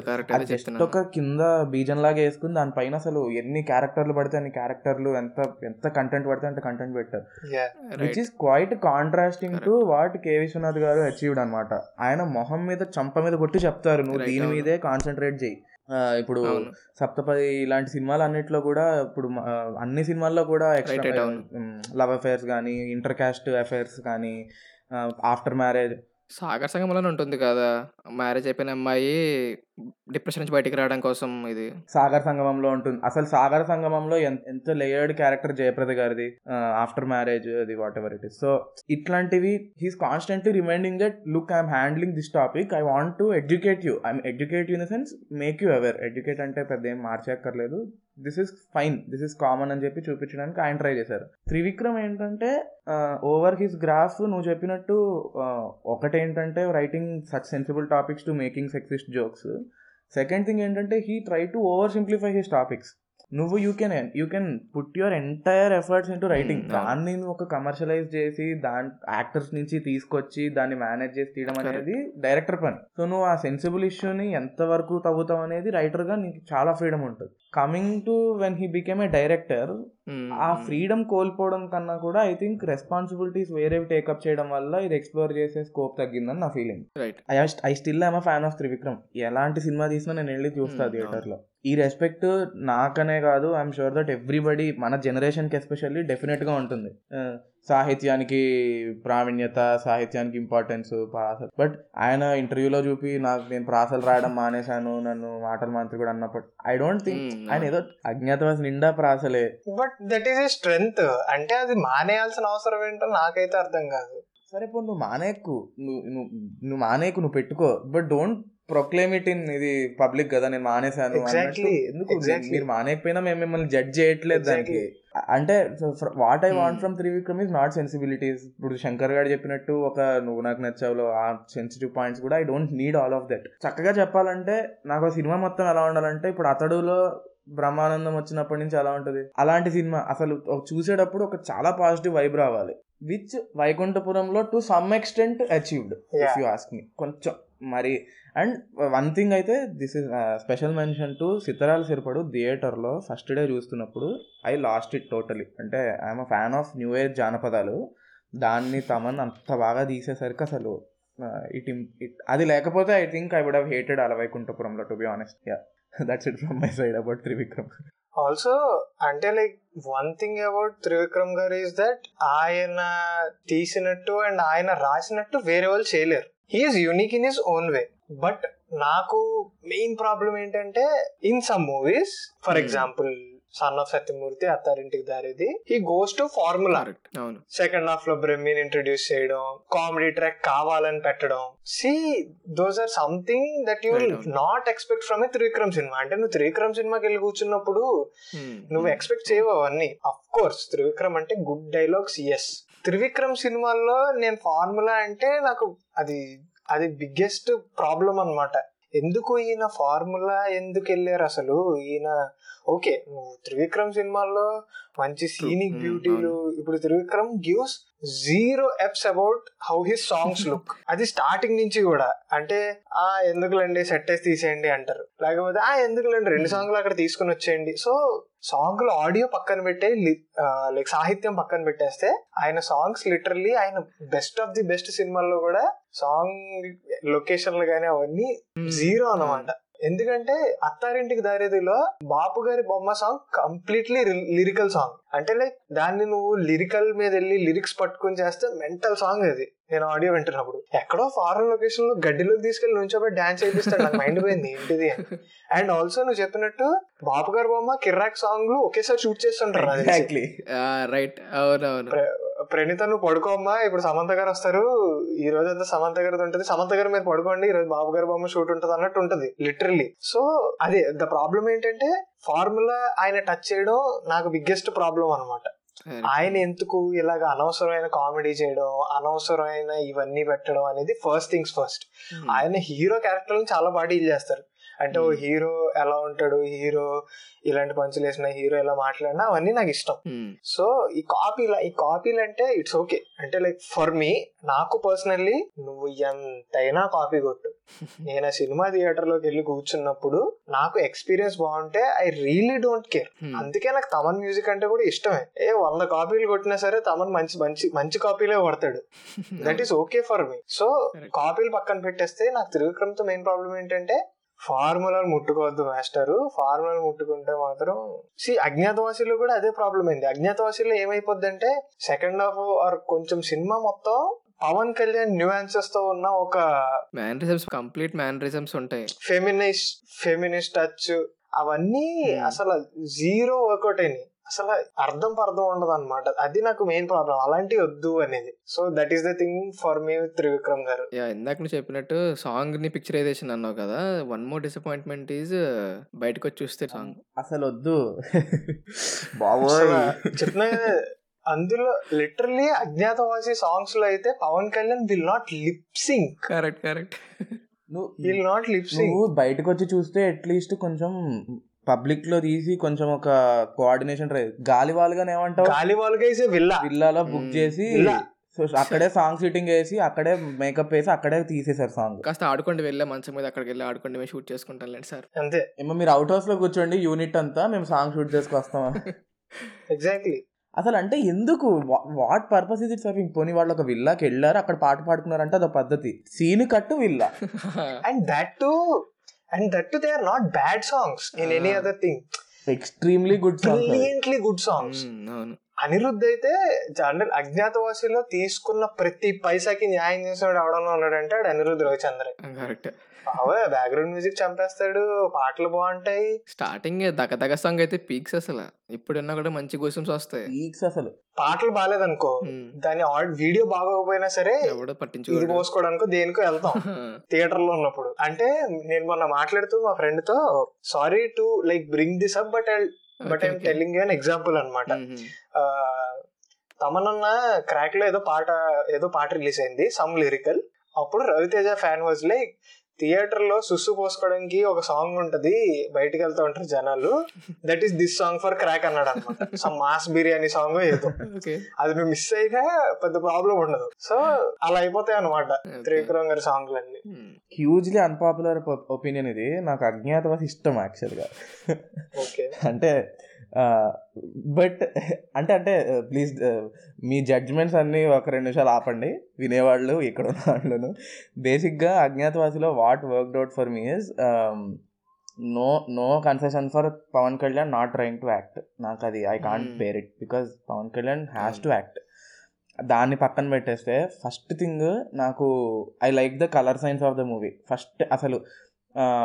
జస్ట్ ఒక కింద బీజం లాగా వేసుకుని దానిపైన అసలు ఎన్ని క్యారెక్టర్లు పడితే అన్ని క్యారెక్టర్లు ఎంత ఎంత కంటెంట్ పడితే అంత కంటెంట్ పెట్టారు. Which is quite contrasting to what K Viswanath garu achieved అనమాట ఆయన మొహం మీద చంప మీద కొట్టి చెప్తారు నువ్వు దీని. మీదే కాన్సన్ట్రేట్ చేయి. ఇప్పుడు సప్తపది ఇలాంటి సినిమాలు అన్నిట్లో కూడా ఇప్పుడు అన్ని సినిమాల్లో కూడా. లవ్ అఫైర్స్ కానీ ఇంటర్ కాస్ట్ అఫైర్స్ కానీ ఆఫ్టర్ మ్యారేజ్ సాగర్ సంగంలోనే ఉంటుంది కదా! మ్యారేజ్ అయిపోయిన అమ్మాయి డిప్రెషన్ నుంచి బయటికి రావడం కోసం ఇది. సాగర్ సంగమంలో ఉంటుంది. అసలు సాగర్ సంగమంలో ఎంత ఎంత లేయర్డ్ క్యారెక్టర్ జయప్రద గారిది ఆఫ్టర్ మ్యారేజ్ అది whatever it is so ఇట్లాంటివి he's constantly reminding that look I'm handling this topic I want to educate you I'm educate you in the sense make you aware educate అంటే పెద్ద ఏం మార్చేక్కర్లేదు this is fine this is common అని చెప్పి చూపించడానికి ఆయన try చేశారు. త్రివిక్రమ్ ఏంటంటే over his graph నువ్వు చెప్పినట్టు ఒకటేంటంటే writing such sensible topics to making sexist jokes second thing ఏంటంటే he try to over simplify his topics నువ్వు you can you can put your entire efforts into writing Hmm. దాన్ని నువ్వు ఒక commercialise చేసి దాని యాక్టర్స్ నుంచి తీసుకొచ్చి దాన్ని మేనేజ్ చేసి తీయడం. అనేది డైరెక్టర్ పని. సో నువ్వు ఆ సెన్సిబుల్ ఇష్యూని ఎంతవరకు తవ్వుతావు అనేది రైటర్గా నీకు చాలా ఫ్రీడమ్ ఉంటుంది. Coming to when he became a director ఆ. ఫ్రీడమ్ కోల్పోవడం కన్నా కూడా ఐ థింక్ రెస్పాన్సిబిలిటీస్ వేరేవి టేకప్ చేయడం వల్ల ఇది ఎక్స్ప్లోర్ చేసే స్కోప్ తగ్గిందని నా feeling right I still I'm fan of Trivikram ఎలాంటి సినిమా తీసినా నేను వెళ్ళి చూస్తా Hmm, థియేటర్లో. ఈ రెస్పెక్ట్ నాకనే కాదు ఐఎమ్ షూర్ దట్ ఎవ్రీబడి మన జనరేషన్కి ఎస్పెషల్లీ డెఫినెట్గా ఉంటుంది. Uh, సాహిత్యానికి ప్రావీణ్యత సాహిత్యానికి ఇంపార్టెన్స్ ప్రాస బట్ ఆయన ఇంటర్వ్యూలో చూపి నాకు నేను ప్రాసలు రాయడం మానేశాను నన్ను మాటల మంత్రి కూడా అన్నప్పుడు ఐ డోంట్ థింక్ ఆయన ఏదో అజ్ఞాతవాసి నిండా ప్రాసలే. But that is a strength అంటే అది మానేయాల్సిన అవసరం ఏంటో నాకైతే అర్థం కాదు. సరే పో నువ్వు మానేకు నువ్వు నువ్వు నువ్వు మానేకు నువ్వు పెట్టుకో but don't proclaim it in ఇది పబ్లిక్ కదా నేను మానేశాను ఎందుకు. మీరు మానేకపోయినా మేము మిమ్మల్ని జడ్జ్ చేయట్లేదు దానికి. అంటే what I want. From Trivikram is not sensibilities ఇప్పుడు శంకర్ గారు చెప్పినట్టు ఒక నువ్వు నాకు నచ్చావులో ఆ సెన్సిటివ్ పాయింట్స్ కూడా I don't need all of that చక్కగా చెప్పాలంటే నాకు ఆ సినిమా మొత్తం ఎలా ఉండాలంటే ఇప్పుడు అతడులో బ్రహ్మానందం వచ్చినప్పటి నుంచి ఎలా ఉంటుంది. అలాంటి సినిమా అసలు చూసేటప్పుడు ఒక చాలా పాజిటివ్ వైబ్ రావాలి. Which Vaikunthapurramuloo to some extent achieved if. You ask me కొంచెం మరి అండ్ వన్ థింగ్ అయితే this is special mention to Sitarala Sirapadu థియేటర్లో ఫస్ట్ డే చూస్తున్నప్పుడు ఐ లాస్ట్ ఇట్ టోటలీ అంటే I'm a fan of new age జానపదాలు దాన్ని తమన్ అంత బాగా తీసేసరికి అసలు ఇట్ ఇట్ అది లేకపోతే I think I would have hated Ala Vaikunthapurramuloo to be honest yeah that's it from my side about Trivikram also అంటే like one thing about Trivikram garu is that ఆయన తీసినట్టు అండ్ ఆయన రాసినట్టు వేరే వాళ్ళు చేయలేరు. He's unique in his own way but నాకు main problem ఏంటంటే in some movies for. Example son of Satyamurthy అత్తారింటికి దారిది. హీ గోస్ టు ఫార్ములా అవును. సెకండ్ హాఫ్లో బ్రహ్మిన్ ఇంట్రడ్యూస్ చేయడం కామెడీ ట్రాక్ కావాలని పెట్టడం. See those are something that you Right, అవును. Not expect from a Trivikram cinema అంటే నువ్వు త్రివిక్రమ్ సినిమాకి వెళ్ళి కూర్చున్నప్పుడు ఉమ్, నువ్వు. ఎక్స్పెక్ట్ చేయవు అవన్నీ. అఫ్ కోర్స్ త్రివిక్రమ్ అంటే గుడ్ డైలాగ్స్ ఎస్ త్రివిక్రమ్ సినిమాల్లో నేను ఫార్ములా అంటే నాకు అది అది బిగ్గెస్ట్ ప్రాబ్లం అన్నమాట. ఎందుకు ఈయన ఫార్ములా ఎందుకు వెళ్ళారు అసలు? ఈయన ఓకే నువ్వు త్రివిక్రమ్ సినిమాల్లో మంచి సీనిక్ బ్యూటీలు ఇప్పుడు Trivikram gives zero effs about how his songs look అది స్టార్టింగ్ నుంచి కూడా. అంటే ఆ ఎందుకులండి సెట్ వేసి తీసేయండి అంటారు. లేకపోతే ఆ ఎందుకులండి రెండు సాంగ్లు అక్కడ తీసుకుని వచ్చేయండి. సో సాంగ్లు ఆడియో పక్కన పెట్టే లైక్ సాహిత్యం పక్కన పెట్టేస్తే ఆయన సాంగ్స్ లిటరల్లీ ఆయన బెస్ట్ ఆఫ్ ది బెస్ట్ సినిమాల్లో కూడా సాంగ్ లొకేషన్లు కానీ అవన్నీ జీరో అన్నమాట. ఎందుకంటే అత్తారింటికి దారేదిలో బాపు గారి బొమ్మ సాంగ్ కంప్లీట్లీ లిరికల్ సాంగ్. అంటే లైక్ దాన్ని నువ్వు లిరికల్ మీద వెళ్ళి లిరిక్స్ పట్టుకొని చేస్తే మెంటల్ సాంగ్ అది. నేను ఆడియో వింటున్నప్పుడు. ఎక్కడో ఫారెన్ లొకేషన్లో గడ్డిలోకి తీసుకెళ్ళి నుంచోబెట్టి డాన్స్ చేపిస్తాడు. నాకు మైండ్ పోయింది ఏంటిది అండ్ ఆల్సో నువ్వు చెప్పినట్టు బాపు గారి బొమ్మ కిర్రాక్ సాంగ్లు ఒకేసారి షూట్ చేస్తుంటారు రైట్ అవునవును. ప్రణీత నువ్వు పడుకోమ్మా ఇప్పుడు సమంత గారు వస్తారు. ఈ రోజు అంతా సమంత గారిది ఉంటుంది. సమంత గారు మీరు పడుకోండి. ఈ రోజు బాబు గారి బొమ్మ షూట్ ఉంటుంది అన్నట్టు ఉంటుంది లిటరల్లీ సో అదే ద ప్రాబ్లం ఏంటంటే ఫార్ములా ఆయన టచ్ చేయడం నాకు బిగ్గెస్ట్ ప్రాబ్లం అన్నమాట. ఆయన ఎందుకు ఇలాగ అనవసరమైన కామెడీ చేయడం అనవసరమైన ఇవన్నీ పెట్టడం అనేది ఫస్ట్ థింగ్స్ ఫస్ట్ ఆయన హీరో క్యారెక్టర్ చాలా బాగా డీల్ చేస్తారు. అంటే ఓ. హీరో ఎలా ఉంటాడు హీరో ఇలాంటి పంచులు వేసిన హీరో ఎలా మాట్లాడినా అవన్నీ నాకు ఇష్టం. సో ఈ కాపీలు ఈ కాపీలు అంటే ఇట్స్ ఓకే. అంటే లైక్ ఫర్ మీ నాకు పర్సనల్లీ నువ్వు ఎంతైనా కాపీ కొట్టు. నేను ఆ సినిమా థియేటర్లోకి వెళ్ళి కూర్చున్నప్పుడు నాకు ఎక్స్పీరియన్స్ బాగుంటే ఐ రియలీ డోంట్ కేర్. అందుకే నాకు తమన్ మ్యూజిక్ అంటే కూడా ఇష్టమే. ఏ వంద కాపీలు కొట్టినా సరే తమన్ మంచి మంచి మంచి కాపీలే కొడతాడు. That is okay for me so. కాపీలు పక్కన పెట్టేస్తే నాకు త్రివిక్రమ్తో మెయిన్ ప్రాబ్లం ఏంటంటే ఫార్ములాలు ముట్టుకోవద్దు మాస్టర్. ఫార్ములాలు ముట్టుకుంటే మాత్రం సి అజ్ఞాతవాసిలో కూడా అదే ప్రాబ్లం అయింది. అజ్ఞాతవాసిలో ఏమైపోద్ది అంటే సెకండ్ హాఫ్ ఆర్ కొంచెం సినిమా మొత్తం పవన్ కళ్యాణ్ న్యూయాన్సెస్తో ఉన్న ఒక మ్యానరిజమ్స్ కంప్లీట్ మ్యానరిజమ్స్ ఉంటాయి. ఫెమినిస్ట్ ఫెమినిస్ట్ టచ్ అవన్నీ Hmm. అసలు జీరో వర్కౌట్ అయినాయి. అసలు అర్థం పర్థం ఉండదు అనమాట అది నాకు మెయిన్ ప్రాబ్లం అలాంటివి వద్దు అనేది. So that is the thing for me Trivikram garu. Yeah ఇందాక నువ్వు చెప్పినట్టు సాంగ్ని పిక్చరైజేషన్ అన్నావు కదా. వన్ మోర్ డిసప్పాయింట్మెంట్ ఈజ్ బయటకు వచ్చి చూస్తే సాంగ్ అసలు వద్దు. బాబోయ్. చెప్పిన అందులో లిటరలీ అజ్ఞాతవాసి సాంగ్స్లో అయితే Pawan Kalyan will not lip sync correct correct నువ్వు విల్ నాట్ లిప్సింగ్ నువ్వు బయటకు వచ్చి చూస్తే అట్లీస్ట్ కొంచెం పబ్లిక్లో తీసి కొంచెం ఒక కోఆర్డినేషన్ గాలి వాళ్ళుగానే ఏమంటావు? గాలి వాళ్ళకి ఇస్ విల్లా. విల్లాలో బుక్. చేసి. సో అక్కడే సాంగ్ షూటింగ్ వేసి అక్కడే మేకప్ వేసి అక్కడే తీసేశారు సాంగ్. కాస్త ఆడుకోండి వెళ్ళే మంచం మీద అక్కడికి వెళ్ళి ఆడుకోండి మేము షూట్ చేసుకుంటాం లేండి సార్. అంతే. ఏమో మీరు అవుట్ హౌస్లో కూర్చోండి యూనిట్ అంతా మేము సాంగ్ షూట్ చేసుకొస్తామా ఎగ్జాక్ట్లీ. అసలు అంటే ఎందుకు? వాట్ పర్పస్ ఇది సర్వింగ్ పోనీ వాళ్ళు ఒక విల్లాకి వెళ్ళారు అక్కడ పాట పాడుకున్నారంటే అదొక పద్ధతి. Scene cut villa. And that too and that too they are not bad songs in any. Other thing extremely good brilliantly good songs Anirudh అయితే జనరల్ అజ్ఞాతవాసిలో తీసుకున్న ప్రతి పైసాకి న్యాయం చేసేవాడు ఎవడన్నా ఉన్నాడంటే అనిరుద్ధ్ రవిచంద్ర కరెక్ట్ అవే బ్యాక్గ్రౌండ్ మ్యూజిక్ చంపేస్తాడు పాటలు బాగుంటాయి. స్టార్టింగ్ దగ దగ సాంగ్ అయితే పీక్స్ అసలు. ఇప్పుడున్నా కూడా మంచి క్వశ్చన్స్ వస్తాయి. వీక్స్ అసలు. పాటలు బాగాలేదనుకో మ్మ్. దాని వీడియో బాగోకపోయినా సరే ఎవడో ఇది పోసుకోవడానికో దేనికో వెళ్తాం. థియేటర్లో ఉన్నప్పుడు. అంటే నేను మొన్న మాట్లాడుతూ మా ఫ్రెండ్తో sorry to like bring this up but but I'm telling you an example అనమాట. తమనన్న క్రాక్లో ఏదో పాట ఏదో పాట రిలీజ్ అయింది సమ్ లిరికల్ అప్పుడు రవితేజ ఫ్యాన్ వాజ్ లైక్ థియేటర్లో సుస్సు పోసుకోవడానికి ఒక సాంగ్ ఉంటది బయటికి వెళ్తా ఉంటారు జనాలు. That is this song for Krack అన్నాడు అనమాట సమ్ మాస్ బిర్యానీ సాంగ్ ఏదో. ఓకే. అది నువ్వు మిస్ అయినా పెద్ద ప్రాబ్లం ఉండదు. సో అలా అయిపోతాయి అనమాట త్రివిక్రమ్ గారి సాంగ్లన్నీ. హ్యూజ్లీ అన్పాపులర్ ఒపీనియన్ ఇది. నాకు అజ్ఞాతవాసి ఇష్టం యాక్చువల్గా ఓకే అంటే బట్ అంటే అంటే ప్లీజ్ మీ జడ్జ్మెంట్స్ అన్నీ ఒక రెండు నిమిషాలు ఆపండి. వినేవాళ్ళు ఇక్కడ ఉన్న వాళ్ళను. బేసిక్గా అజ్ఞాతవాసిలో what worked out for me is no no concession for Pawan Kalyan not trying to act నాకు అది I can't. Pair it because Pawan Kalyan has to act దాన్ని పక్కన పెట్టేస్తే ఫస్ట్ థింగ్ నాకు I like the colour science of the movie first అసలు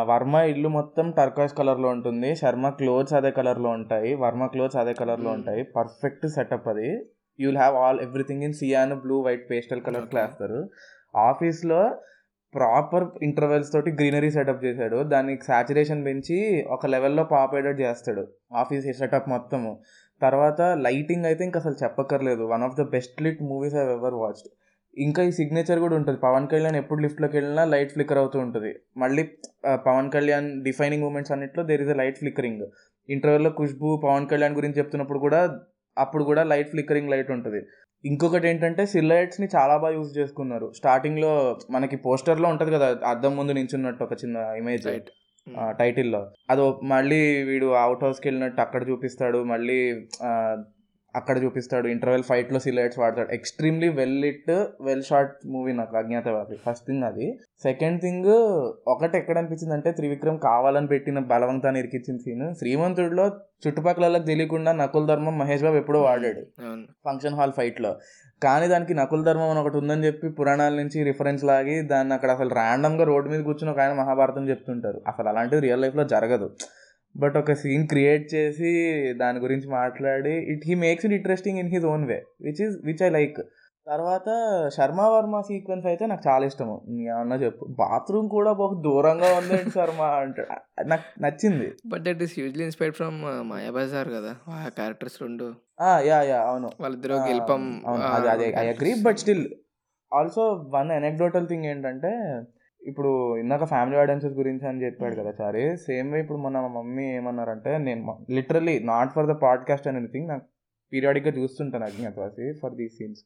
వర్మ ఇల్లు మొత్తం టర్కాస్ కలర్లో ఉంటుంది. శర్మ క్లోత్స్ అదే కలర్లో ఉంటాయి. వర్మ క్లోత్స్ అదే కలర్లో Hmm. ఉంటాయి. పర్ఫెక్ట్ సెటప్ అది. You'll have all everything in cyan blue white pastel colour. వేస్తారు ఆఫీస్లో ప్రాపర్ ఇంటర్వెల్స్ తోటి గ్రీనరీ సెటప్ చేశాడు. దానికి సాచురేషన్ పెంచి ఒక లెవెల్లో పాపేటెడ్ చేస్తాడు. ఆఫీస్ సెటప్ మొత్తము. తర్వాత లైటింగ్ అయితే ఇంకా అసలు చెప్పక్కర్లేదు. One of the best lit movies I ever watched ఇంకా ఈ సిగ్నేచర్ కూడా ఉంటుంది. పవన్ కళ్యాణ్ ఎప్పుడు లిఫ్ట్లోకి వెళ్ళినా లైట్ ఫ్లిక్కర్ అవుతూ ఉంటుంది. మళ్ళీ పవన్ కళ్యాణ్ డిఫైనింగ్ మూమెంట్స్ అన్నిట్లో there is a light flickering ఇంటర్వెల్లో Khushbu Pawan Kalyan గురించి చెప్తున్నప్పుడు కూడా అప్పుడు కూడా లైట్ ఫ్లిక్కరింగ్ లైట్ ఉంటుంది. ఇంకొకటి ఏంటంటే సిల్లైట్స్ని చాలా బాగా యూజ్ చేసుకున్నారు. స్టార్టింగ్లో మనకి పోస్టర్లో ఉంటుంది కదా అద్దం ముందు నించున్నట్టు ఒక చిన్న ఇమేజ్ టైటిల్లో అదో మళ్ళీ వీడు అవుట్ హౌస్కి వెళ్ళినట్టు అక్కడ చూపిస్తాడు. మళ్ళీ అక్కడ చూపిస్తాడు. ఇంటర్వెల్ ఫైట్లో సిలైట్స్ వాడతాడు. Extremely well lit well short movie నాకు అజ్ఞాతవాది ఫస్ట్ థింగ్ అది. సెకండ్ థింగ్ ఒకటి ఎక్కడ అనిపించింది అంటే త్రివిక్రమ్ కావాలని పెట్టిన బలవంతాన్ని ఇరికిచ్చిన సీన్ శ్రీమంతుడిలో చుట్టుపక్కల తెలియకుండా నకుల్ ధర్మం మహేష్ బాబు ఎప్పుడో వాడాడు. ఫంక్షన్ హాల్ ఫైట్లో కానీ దానికి నకుల ధర్మం అని ఒకటి ఉందని చెప్పి పురాణాల నుంచి రిఫరెన్స్ లాగి దాన్ని అక్కడ అసలు ర్యాండమ్గా రోడ్డు మీద కూర్చుని ఒక ఆయన మహాభారతం చెప్తుంటారు. అసలు అలాంటిది రియల్ లైఫ్లో జరగదు. బట్ ఒక సీన్ క్రియేట్ చేసి దాని గురించి మాట్లాడి it he makes it interesting in his own way which is which I like తర్వాత శర్మ వర్మ సీక్వెన్స్ అయితే నాకు చాలా ఇష్టము. ఏమన్నా చెప్పు. బాత్రూమ్ కూడా బహు దూరంగా ఉంది శర్మ అంటే నాకు నచ్చింది. But that is hugely inspired from Mayabazar కదా ఆ క్యారెక్టర్స్ రెండు. యా యా అవును. వాళ్ళిద్దరూ గెలిపం అవును, అది అదే I agree but still also one anecdotal thing ఏంటంటే ఇప్పుడు ఇందాక ఫ్యామిలీ ఆడియన్సెస్ గురించి అని చెప్పాడు కదా చారి సేమ్ వే ఇప్పుడు మన మమ్మీ ఏమన్నారంటే నేను literally not for the podcast అని ఎనీథింగ్ నాకు పీరియాడిక్గా చూస్తుంటాను అజ్ఞాతవాసి ఫర్ దీస్ సీన్స్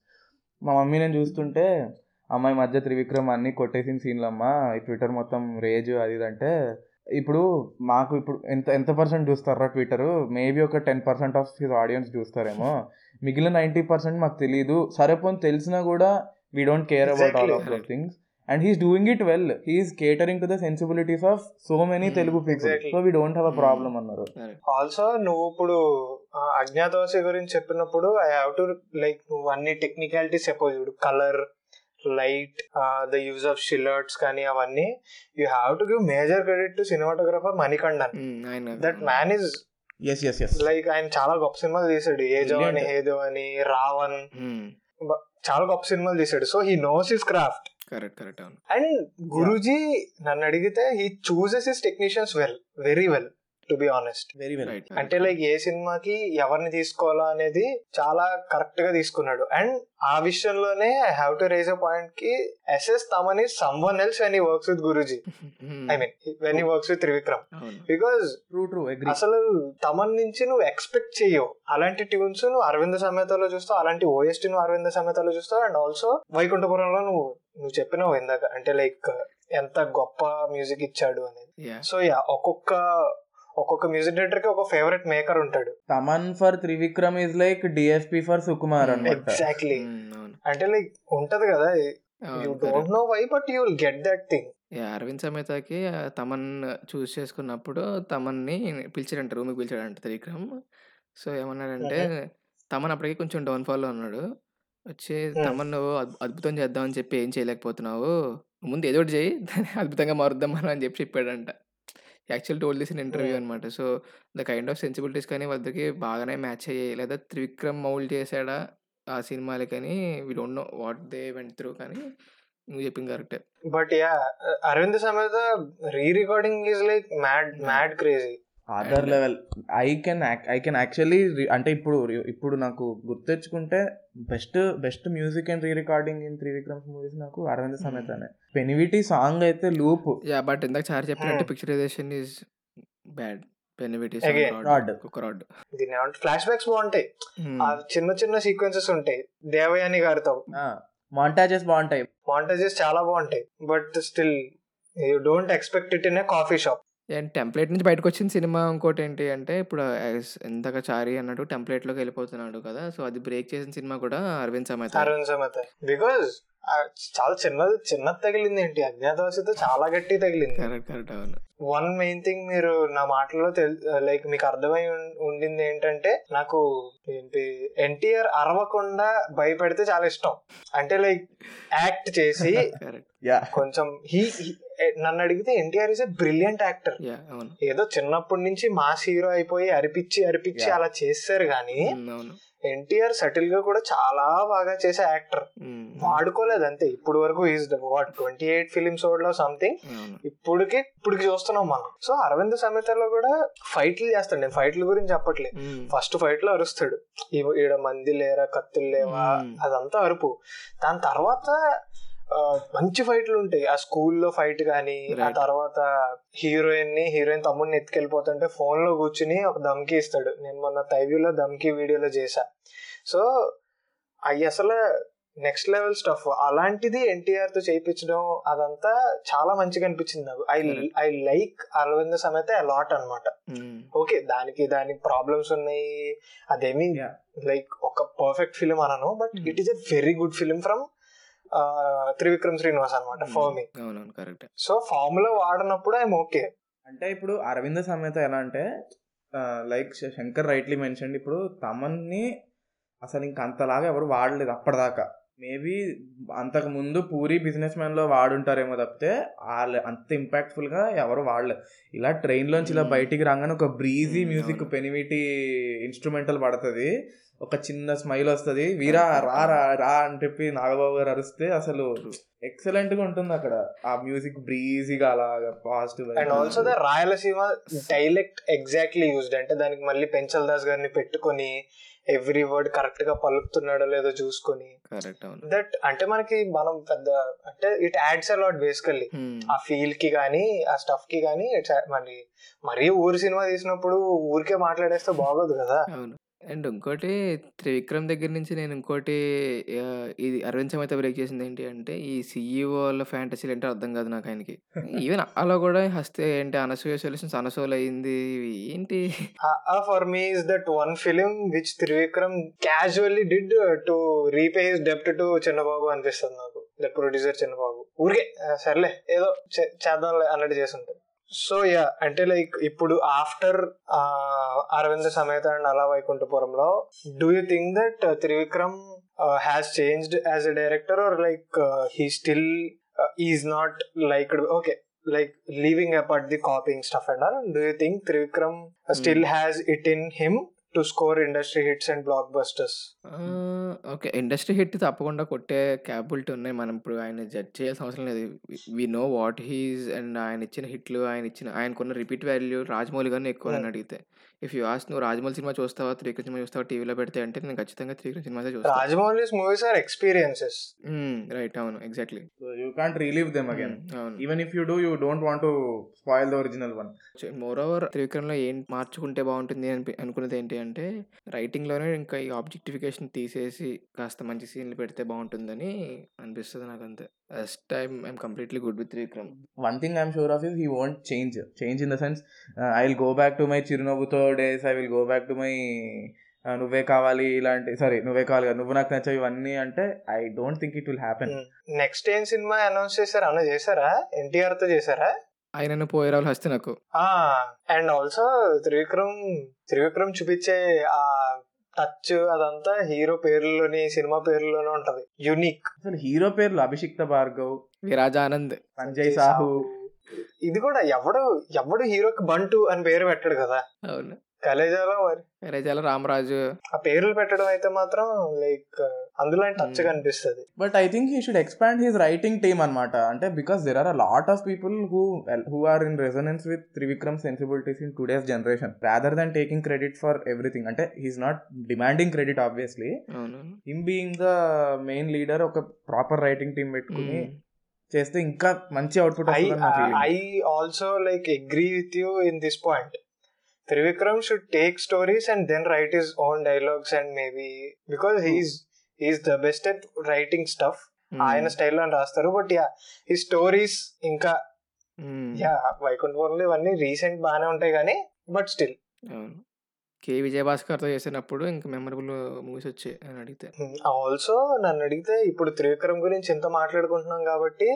మా మమ్మీ నేను చూస్తుంటే అమ్మాయి మధ్య త్రివిక్రమ్ అన్ని కొట్టేసిన సీన్లు అమ్మా ఈ ట్విట్టర్ మొత్తం రేజ్ అది ఇది అంటే ఇప్పుడు మాకు ఇప్పుడు ఎంత ఎంత పర్సెంట్ చూస్తారా ట్విట్టర్ మేబీ ఒక ten percent of his audience చూస్తారేమో. మిగిలిన నైంటీ పర్సెంట్ మాకు తెలియదు సరే పోనీ తెలిసినా కూడా we don't care about all of those. Things and he's doing it well he's catering to the sensibilities of so many Hmm, Telugu people. So we don't have a problem అన్నారు. Also నువ్వు ఇప్పుడు అజ్ఞాతవాసి గురించి చెప్పినప్పుడు I have to like నువ్వు అన్ని technicalities చెప్పవు. చూడు colour light the use of షిలర్ట్స్ కానీ అవన్నీ you have to give major credit to cinematographer Manikandan that man is S S S like ఆయన చాలా గొప్ప సినిమాలు తీసాడు ఏజో అని. హేదో అని రావణ్. ఉమ్, చాలా గొప్ప సినిమాలు తీసాడు so he knows his craft correct correct అవును. అండ్ గురూజీ నన్ను అడిగితే he chooses his technicians well very well to be honest very well right అంటే లైక్ ఏ సినిమాకి ఎవరిని తీసుకోవాలా అనేది చాలా కరెక్ట్గా తీసుకున్నాడు. అండ్ ఆ విషయంలోనే I have to raise a పాయింట్కి SS Thaman is someone else when he works with Guruji I mean when he works with Trivikram because true true agree అసలు తమన్ నుంచి నువ్వు ఎక్స్పెక్ట్ చేయవు. అలాంటి ట్యూన్స్ నువ్వు అరవింద సమేతలో చూస్తావు అలాంటి ఓఎస్టీ నువ్వు అరవింద సమేతలో చూస్తావు అండ్ ఆల్సో వైకుంఠపురంలో నువ్వు నువ్వు చెప్పినావు ఇందాక అంటే లైక్ ఎంత గొప్ప మ్యూజిక్ ఇచ్చాడు అనేది. యా సో యా ఒక్కొక్క ఒక్కొక్క మ్యూజిక్ డైరెక్టర్కి ఒక ఫేవరెట్ మేకర్ ఉంటాడు. Thaman for Trivikram is like DSP for Sukumar అనమాట ఎగ్జాక్ట్లీ అంటే లైక్ ఉంటది కదా you don't know why but you will get that thing yeah Aravind సమేతకి Thaman choose చేసుకున్నప్పుడు తమన్ని పిలిచాడంట రూమ్కి పిలిచాడంట త్రివిక్రమ్ సో ఏమన్నాడంటే తమన్ అప్పటికి కొంచెం డౌన్ఫాల్లో ఉన్నాడు. వచ్చి తమన్ నువ్వు అద్భు- అద్భుతం చేద్దామని చెప్పి ఏం చేయలేకపోతున్నావు? ముందు ఏదో ఒకటి చేయి దాన్ని అద్భుతంగా మారుద్దాం మనం అని చెప్పి చెప్పాడంట. Actual told this interview. అనమాట so the kind of sensibilities కానీ వాళ్ళకి బాగానే మ్యాచ్ అయ్యాయి. లేదా త్రివిక్రమ్ మౌల్డ్ చేశాడా ఆ సినిమాలకని we don't know what they went through కానీ నువ్వు చెప్పింది కరెక్టే. But yeah Aravind Sametha re recording is like mad mad crazy. Other level. I can I can actually అంటే ఇప్పుడు ఇప్పుడు నాకు గుర్తెచ్చుకుంటే best best music and re recording in Trivikram's movies నాకు అరవింద్ సమేతనే. పెనివిటి సాంగ్ అయితే లూప్ యా బట్ ఇందాక sir చెప్పినట్టు Hmm. Picturization is bad Peniviti. ఒక రాడ్ దీని ఏమంటే ఫ్లాష్ బ్యాక్స్ బాగుంటాయి. ఆ చిన్న చిన్న సీక్వెన్సెస్ ఉంటాయి. దేవయాని గారితో. మాంటాజెస్ బాగుంటాయి. మాంటేజెస్ చాలా బాగుంటాయి. But still you don't expect it in a coffee shop and template నుంచి బయటకు వచ్చిన సినిమా ఇంకోటి ఏంటి అంటే ఇప్పుడు as ఇందాక చారి అన్నట్టు టెంప్లెట్లోకి వెళ్ళిపోతున్నాడు కదా సో అది బ్రేక్ చేసిన సినిమా కూడా అరవింద్ సమేత. అరవింద్ సమేత. బికాజ్ చాలా చిన్నది చిన్నది తగిలింది ఏంటి? అజ్ఞాతవాసితో చాలా గట్టి తగిలింది. కరెక్ట్ కరెక్ట్ అవును. వన్ మెయిన్ థింగ్ మీరు నా మాటల్లో లైక్ మీకు అర్థమై ఉం- ఉండింది ఏంటంటే నాకు ఏంటి ఎన్టీఆర్ అరవకుండా భయపెడితే చాలా ఇష్టం. అంటే లైక్ యాక్ట్ చేసి కరెక్ట్ యా కొంచెం హీ నన్ను అడిగితే NTR is a brilliant actor ఏదో చిన్నప్పటి నుంచి మాస్ హీరో అయిపోయి అరిపిచ్చి అరిపిచ్చి Yeah. అలా చేస్తారు కానీ అవును. ఎన్టీఆర్ సటిల్గా కూడా చాలా బాగా చేసే యాక్టర్ ఉమ్, వాడుకోలేదు అంతే. ఇప్పుడు వరకు ఈజ్ వాట్ ట్వంటీ ఎయిట్ ఫిలిమ్స్లో సంథింగ్ అవును. ఇప్పటికి ఇప్పటికి చూస్తున్నాం మనం. సో అరవింద్ సమేతలో కూడా ఫైట్లు చేస్తాడు. నేను ఫైట్ల గురించి చెప్పట్లేదు ఫస్ట్ ఫైట్లో అరుస్తాడు. ఈ- ఈడ మంది లేరా కత్తులు లేవా. అదంతా అరుపు. దాని తర్వాత మంచి ఫైట్లు ఉంటాయి ఆ స్కూల్లో ఫైట్ కానీ ఆ. తర్వాత హీరోయిన్ని హీరోయిన్ తమ్ముడిని ఎత్తుకెళ్ళిపోతుంటే ఫోన్లో కూర్చుని ఒక దమ్కి ఇస్తాడు నేను మొన్న తైవ్యూలో దమ్కి వీడియోలో చేశా సో అవి అసలు నెక్స్ట్ లెవెల్ స్టఫ్ అలాంటిది ఎన్టీఆర్తో చేయించడం అదంతా చాలా మంచిగా అనిపించింది నాకు I. I like Arvind Sametha lot అన్నమాట ఉమ్, ఓకే దానికి దానికి ప్రాబ్లమ్స్ ఉన్నాయి అదేమి. లైక్ ఒక పర్ఫెక్ట్ ఫిలిం అనను but Hmm. It is a very good film from Trivikram Srinivas అనమాట అవునవును కరెక్ట్. సో ఫార్ములా వాడినప్పుడు ఐఎమ్ ఓకే. అంటే ఇప్పుడు అరవింద సమేత ఎలా అంటే లైక్ శంకర్ రైట్లీ మెన్షన్ ఇప్పుడు తమన్ని అసలు ఇంక అంతలాగా ఎవరు వాడలేదు అప్పటిదాకా. మేబీ అంతకు ముందు పూరి బిజినెస్ మ్యాన్లో వాడుంటారేమో తప్పితే వాళ్ళ అంత ఇంపాక్ట్ఫుల్గా ఎవరు వాడలేదు ఇలా ట్రైన్ లోంచి ఇలా Hmm. బయటికి రాగానే ఒక బ్రీజీ Hmm, మ్యూజిక్ అవును. పెనివిటి ఇన్స్ట్రుమెంటల్ పడుతుంది ఒక చిన్న స్మైల్ వస్తుంది వీరా రా రా రా అని చెప్పి నాగబాబు గారు అరిస్తే అసలు. ఎక్సలెంట్గా ఉంటుంది అక్కడ ఆ మ్యూజిక్ బ్రీజీగా అలాగా positive and also the Rayalaseema dialect exactly used అంటే దానికి మళ్ళీ పెంచల్ దాస్ గారిని పెట్టుకొని ఎవ్రీ వర్డ్ కరెక్ట్గా పలుకుతున్నాడో లేదో చూసుకొని. దట్ అంటే మనకి మనం పెద్ద అంటే ఇట్ యాడ్స్ అలాట్ బేసికల్లీ ఆ ఫీల్కి కానీ ఆ స్టఫ్కి కానీ మరి మరీ ఊరి సినిమా తీసినప్పుడు ఊరికే మాట్లాడేస్తే బాగోదు కదా. అండ్ ఇంకోటి త్రివిక్రమ్ దగ్గర నుంచి నేను ఇంకోటి ఇది అరవింద్ సమేత బ్రేక్ చేసింది ఏంటి అంటే ఈ సిఇఓ వాళ్ళ ఫ్యాంటసీలు ఏంటో అర్థం కాదు నాకు ఆయనకి. ఈవెన్ అలా కూడా హస్తే ఏంటి అనసూయ సొల్యూషన్స్ అనసూలు అయింది ఇవి ఏంటి for me is that one film which Trivikram casually did to repay his డెప్ట్ to Chinnababu అనిపిస్తుంది నాకు. ప్రొడ్యూసర్ చిన్నబాబు. ఊరికే ఆ, సర్లే ఏదో చే- చేద్దాంలే అన్నట్టు చేస్తుంటారు సో యా అంటే లైక్ ఇప్పుడు after Aravinda Sametha and Ala Vaikunthapurramuloo do you think that Trivikram has changed as a director or like he still is not like okay like leaving apart the copying stuff and all do you think trivikram uh, still has it in him to score industry hits and blockbusters. Okay industry hit తప్పకుండా కొట్టే capability ఉన్నాయి. మనం ఇప్పుడు ఆయన judge చేయాల్సిన అవసరం లేదు. We know what he's and ఆయన ఇచ్చిన హిట్లు ఆయన ఇచ్చిన ఆయనకున్న రిపీట్ వాల్యూ రాజమౌళి గారిని ఎక్కువ Hmm. అని అడిగితే. ఇఫ్ యూ ఆస్ నువ్వు రాజమౌళి సినిమా చూస్తావా? త్రివిక్రమ్ సినిమా చూస్తావా? టీవీలో పెడితే అంటే నేను ఖచ్చితంగా త్రివిక్రమ్ సినిమాసే చూస్తాను rajamouli's movies are experiences. Right అవును exactly you can't relive them again అవును. Even if you do you don't want to spoil the original one more over త్రివిక్రమ్లో ఏం మార్చుకుంటే బాగుంటుంది అని అనుకున్నది ఏంటి అంటే రైటింగ్లోనే ఇంకా ఈ ఆబ్జెక్టిఫికేషన్ తీసేసి కాస్త మంచి సీన్లు పెడితే బాగుంటుందని అనిపిస్తుంది నాకు అంతే first time I'm completely good with Trivikram one thing I'm sure of is he won't change change in the sense I will go back to my Chirunavvutho days I will go back to my Nuvve Kavali ఇలాంటి sorry నువ్వే కావాలి నువ్వు నాకు నచ్చావు ఇవన్నీ అంటే I don't think it will happen next ఏం సినిమా అనౌన్స్ చేశారా? అన్న చేశారా? ఎన్టీఆర్తో చేశారా? ఆయన పోయేరావులు హస్తే నాకు. అండ్ ఆల్సో త్రివిక్రమ్ త్రివిక్రమ్ చూపించే ఆ టచ్ అదంతా హీరో పేర్లలోని సినిమా పేర్లలోనే ఉంటది. యునిక్ అసలు హీరో పేర్లు అభిషిక్త భార్గవ్ విరాజ ఆనంద్ సంజయ్ సాహు. ఇది కూడా ఎవడు ఎవడు హీరోకి బంటు అని పేరు పెట్టాడు కదా? అవును. కలేజాలో మరి. విరాజాల రామరాజు. ఆ పేర్లు పెట్టడం అయితే మాత్రం లైక్ అందులో టచ్ Hmm. కనిపిస్తుంది. But I think he should expand his writing team అనమాట అంటే because there are a lot of people who who are in resonance with Trivikram sensibilities in today's generation rather than taking credit for everything అంటే he's not demanding credit obviously him being the main leader ఒక proper writing team పెట్టుకుని చేస్తే ఇంకా మంచి output. I also like agree with you in this point Trivikram should take stories and then write his own dialogues and maybe because he's he's the best at writing stuff Hmm. ఆయన స్టైల్లో రాస్తారు. But yeah ఈ stories ఇంకా Hmm. Yeah Vaikunthapurramuloo ఇవన్నీ recent బాగానే ఉంటాయి కానీ but still కే. విజయభాస్కర్తో చేసినప్పుడు ఇంకా మెమరబుల్ మూవీస్ వచ్చాయి అని అడిగితే. ఆల్సో నన్ను అడిగితే ఇప్పుడు త్రివిక్రమ్ గురించి ఎంత మాట్లాడుకుంటున్నాం కాబట్టి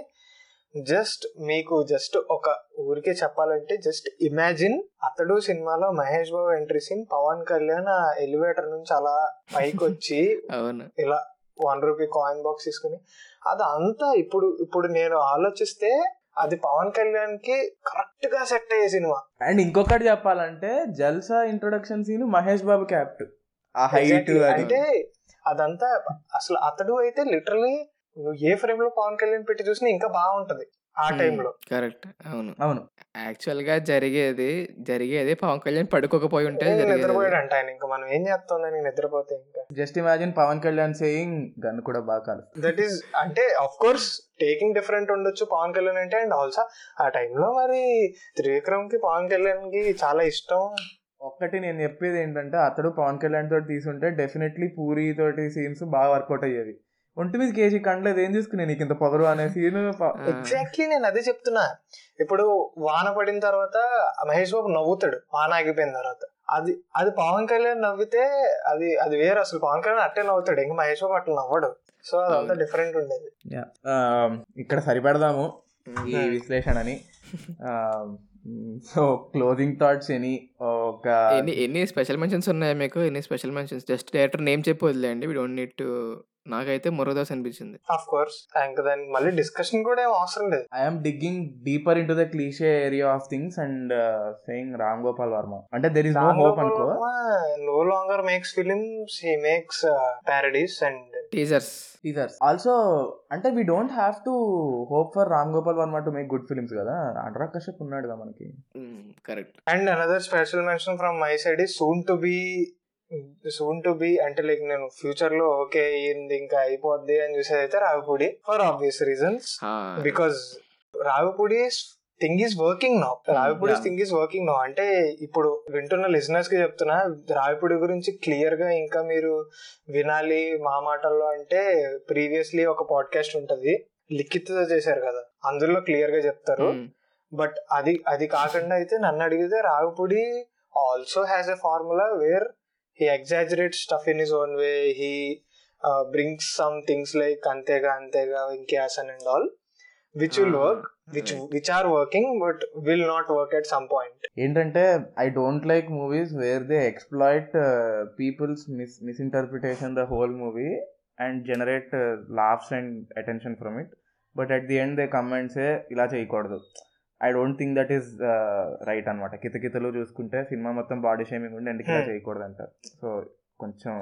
జస్ట్ మీకు జస్ట్ ఒక ఊరికే చెప్పాలంటే జస్ట్ ఇమాజిన్ అతడు సినిమాలో మహేష్ బాబు ఎంట్రీ సీన్ పవన్ కళ్యాణ్ ఆ ఎలివేటర్ నుంచి అలా పైకి వచ్చి ఇలా వన్ రూపీ కాయిన్ బాక్స్ తీసుకుని అది అంతా ఇప్పుడు ఇప్పుడు నేను ఆలోచిస్తే అది పవన్ కళ్యాణ్కి కరెక్ట్గా సెట్ అయ్యే సినిమా. అండ్ ఇంకొకటి చెప్పాలంటే జల్సా ఇంట్రొడక్షన్ సీన్ మహేష్ బాబు క్యాప్ట్. ఆ హైట్. అంటే అదంతా అసలు అతడు అయితే లిటరలీ నువ్వు ఏ ఫ్రేమ్లో పవన్ కళ్యాణ్ పెట్టి చూసినా ఇంకా బాగుంటది ఆ టైంలో. కరెక్ట్ అవును. అవును. యాక్చువల్గా జరిగేది జరిగేది పవన్ కళ్యాణ్ పడుకోకపోయి ఉంటే జరిగేది. నిద్రపోయాడు అంట ఆయన. ఇంకా మనం ఏం చేస్తాం దానికి నిద్రపోతే ఇంకా? Just imagine Pawan Kalyan saying gun కూడా బాగా కాదు దట్ ఈస్ అంటే ఆఫ్ కోర్స్ టేకింగ్ డిఫరెంట్ ఉండొచ్చు పవన్ కళ్యాణ్ అంటే అండ్ ఆల్సో ఆ టైంలో మరి త్రివిక్రమ్కి పవన్ కళ్యాణ్కి చాలా ఇష్టం. ఒక్కటి నేను చెప్పేది ఏంటంటే అతడు పవన్ కళ్యాణ్ తోటి తీసుంటే డెఫినెట్లీ పూరి తోటి సీన్స్ బాగా వర్కౌట్ అయ్యేవి. ఒంటి మీద కేజీ కండ్లేదు ఏం చూసుకునే నీకు ఇంత పొగరు అనే సీన్ ఎగ్జాక్ట్లీ నేను అదే చెప్తున్నా. ఇప్పుడు వాన పడిన తర్వాత మహేష్ బాబు నవ్వుతాడు. వాన ఆగిపోయిన తర్వాత. అది అది పవన్ కళ్యాణ్ నవ్వితే అది అది వేరు. అసలు పవన్ కళ్యాణ్ అట్టే నవ్వుతాడు. ఇంకా మహేష్ బాబు అట్లా నవ్వడు. సో అదంతా. డిఫరెంట్ ఉండేది. ఇక్కడ సరిపెడదాము ఈ Hmm. విశ్లేషణని. సో క్లోజింగ్ థాట్స్ ఎనీ ఒక ఎన్ని ఎన్ని స్పెషల్ మెన్షన్స్ ఉన్నాయా మీకు? ఎన్ని special mentions just director name చెప్పి వదిలేండి వీ డోంట్ నీడ్ టు నాకైతే మురదాస్ అనిపించింది. ఆఫ్ కోర్స్ ఇంకా దానికి మళ్ళీ డిస్కషన్ కూడా ఏం అవసరం లేదు. I'm digging deeper in to the cliche area of things and saying Ram Gopal Varma అంటే దెర్ ఇస్ నో హోప్ అనుకో. No longer makes films he makes parodies and teasers teasers also అంటే we don't have to hope for Ram Gopal Varma to make good films కదా. అనురాగ్ కశ్యప్ ఉన్నాడుగా మనకి. Correct and another special mention from my side is soon to be soon to be అంటే like నేను ఫ్యూచర్లో okay అయ్యింది ఇంకా అయిపోద్ది అని చూసేది అయితే Ravipudi for obvious reasons because Ravipudi thing is working now Ravipudi. Thing is working now అంటే ఇప్పుడు వింటున్న లిజనర్స్కి చెప్తున్నా రావిపూడి గురించి క్లియర్గా ఇంకా మీరు వినాలి మా మాటల్లో అంటే ప్రీవియస్లీ ఒక పాడ్కాస్ట్ ఉంటది లిఖిత్తో చేశారు కదా అందులో క్లియర్గా చెప్తారు. బట్ అది అది కాకుండా అయితే నన్ను అడిగితే Ravipudi also has a formula where he exaggerate stuff in his own way he brings some things like అంతేగా అంతేగా ఇంకేసన్ and all which will work which. Which are working but will not work at some point ఏంటంటే I don't like movies where they exploit people's mis misinterpretation the whole movie and generate laughs and attention from it but at the end they కమెంట్సే ఇలా చేయకూడదు. I don't think that is right అనమాట కితకితలు చూసుకుంటే cinema మొత్తం body shaming ఉండి ఎందుకు ఇలా Hmm. చేయకూడదు అంట సో కొంచెం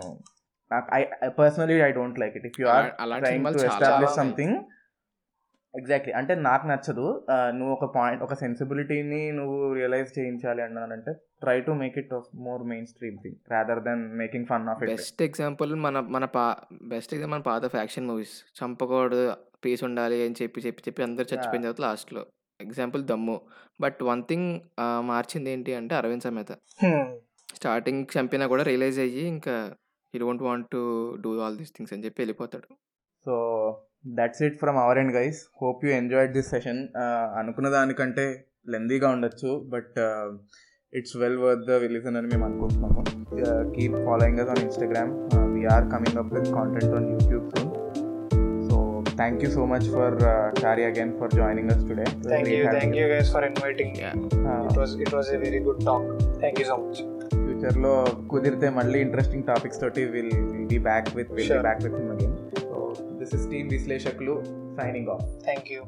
నాకు I personally I don't like it if you are trying to establish. Something exactly అంటే నాకు నచ్చదు. నువ్వు ఒక పాయింట్ ఒక సెన్సిబిలిటీని నువ్వు రియలైజ్ చేయించాలి అన్నానంటే try to make it more mainstream thing rather than making fun of it best example మన మన పా బెస్ట్ ఎగ్జాంపుల్ మన పాత ఫ్యాక్షన్ మూవీస్ చంపకూడదు పీస్ ఉండాలి అని చెప్పి చెప్పి చెప్పి అందరు చచ్చిపోయిన తర్వాత లాస్ట్లో ఎగ్జాంపుల్ దమ్ము. బట్ వన్ థింగ్ మార్చింది ఏంటి అంటే అరవింద్ సమేత. స్టార్టింగ్ చంపినా కూడా రియలైజ్ అయ్యి ఇంకా you don't want to do all these things అని చెప్పి వెళ్ళిపోతాడు. So that's it from our end guys. Hope you enjoyed this session. అనుకున్న దానికంటే లెందీగా ఉండొచ్చు. But it's well worth the listen అని మేము అనుకుంటున్నాము. Keep following us on Instagram we're coming up with content on YouTube Soon so thank you so much for Chari again for joining us today thank you thank you guys for inviting it was it was a very good talk thank you so much ఫ్యూచర్లో కుదిరితే మళ్ళీ interesting topics తోటి will will be back with will Sure. Back with him again so this is team విశ్లేషకులు signing off thank you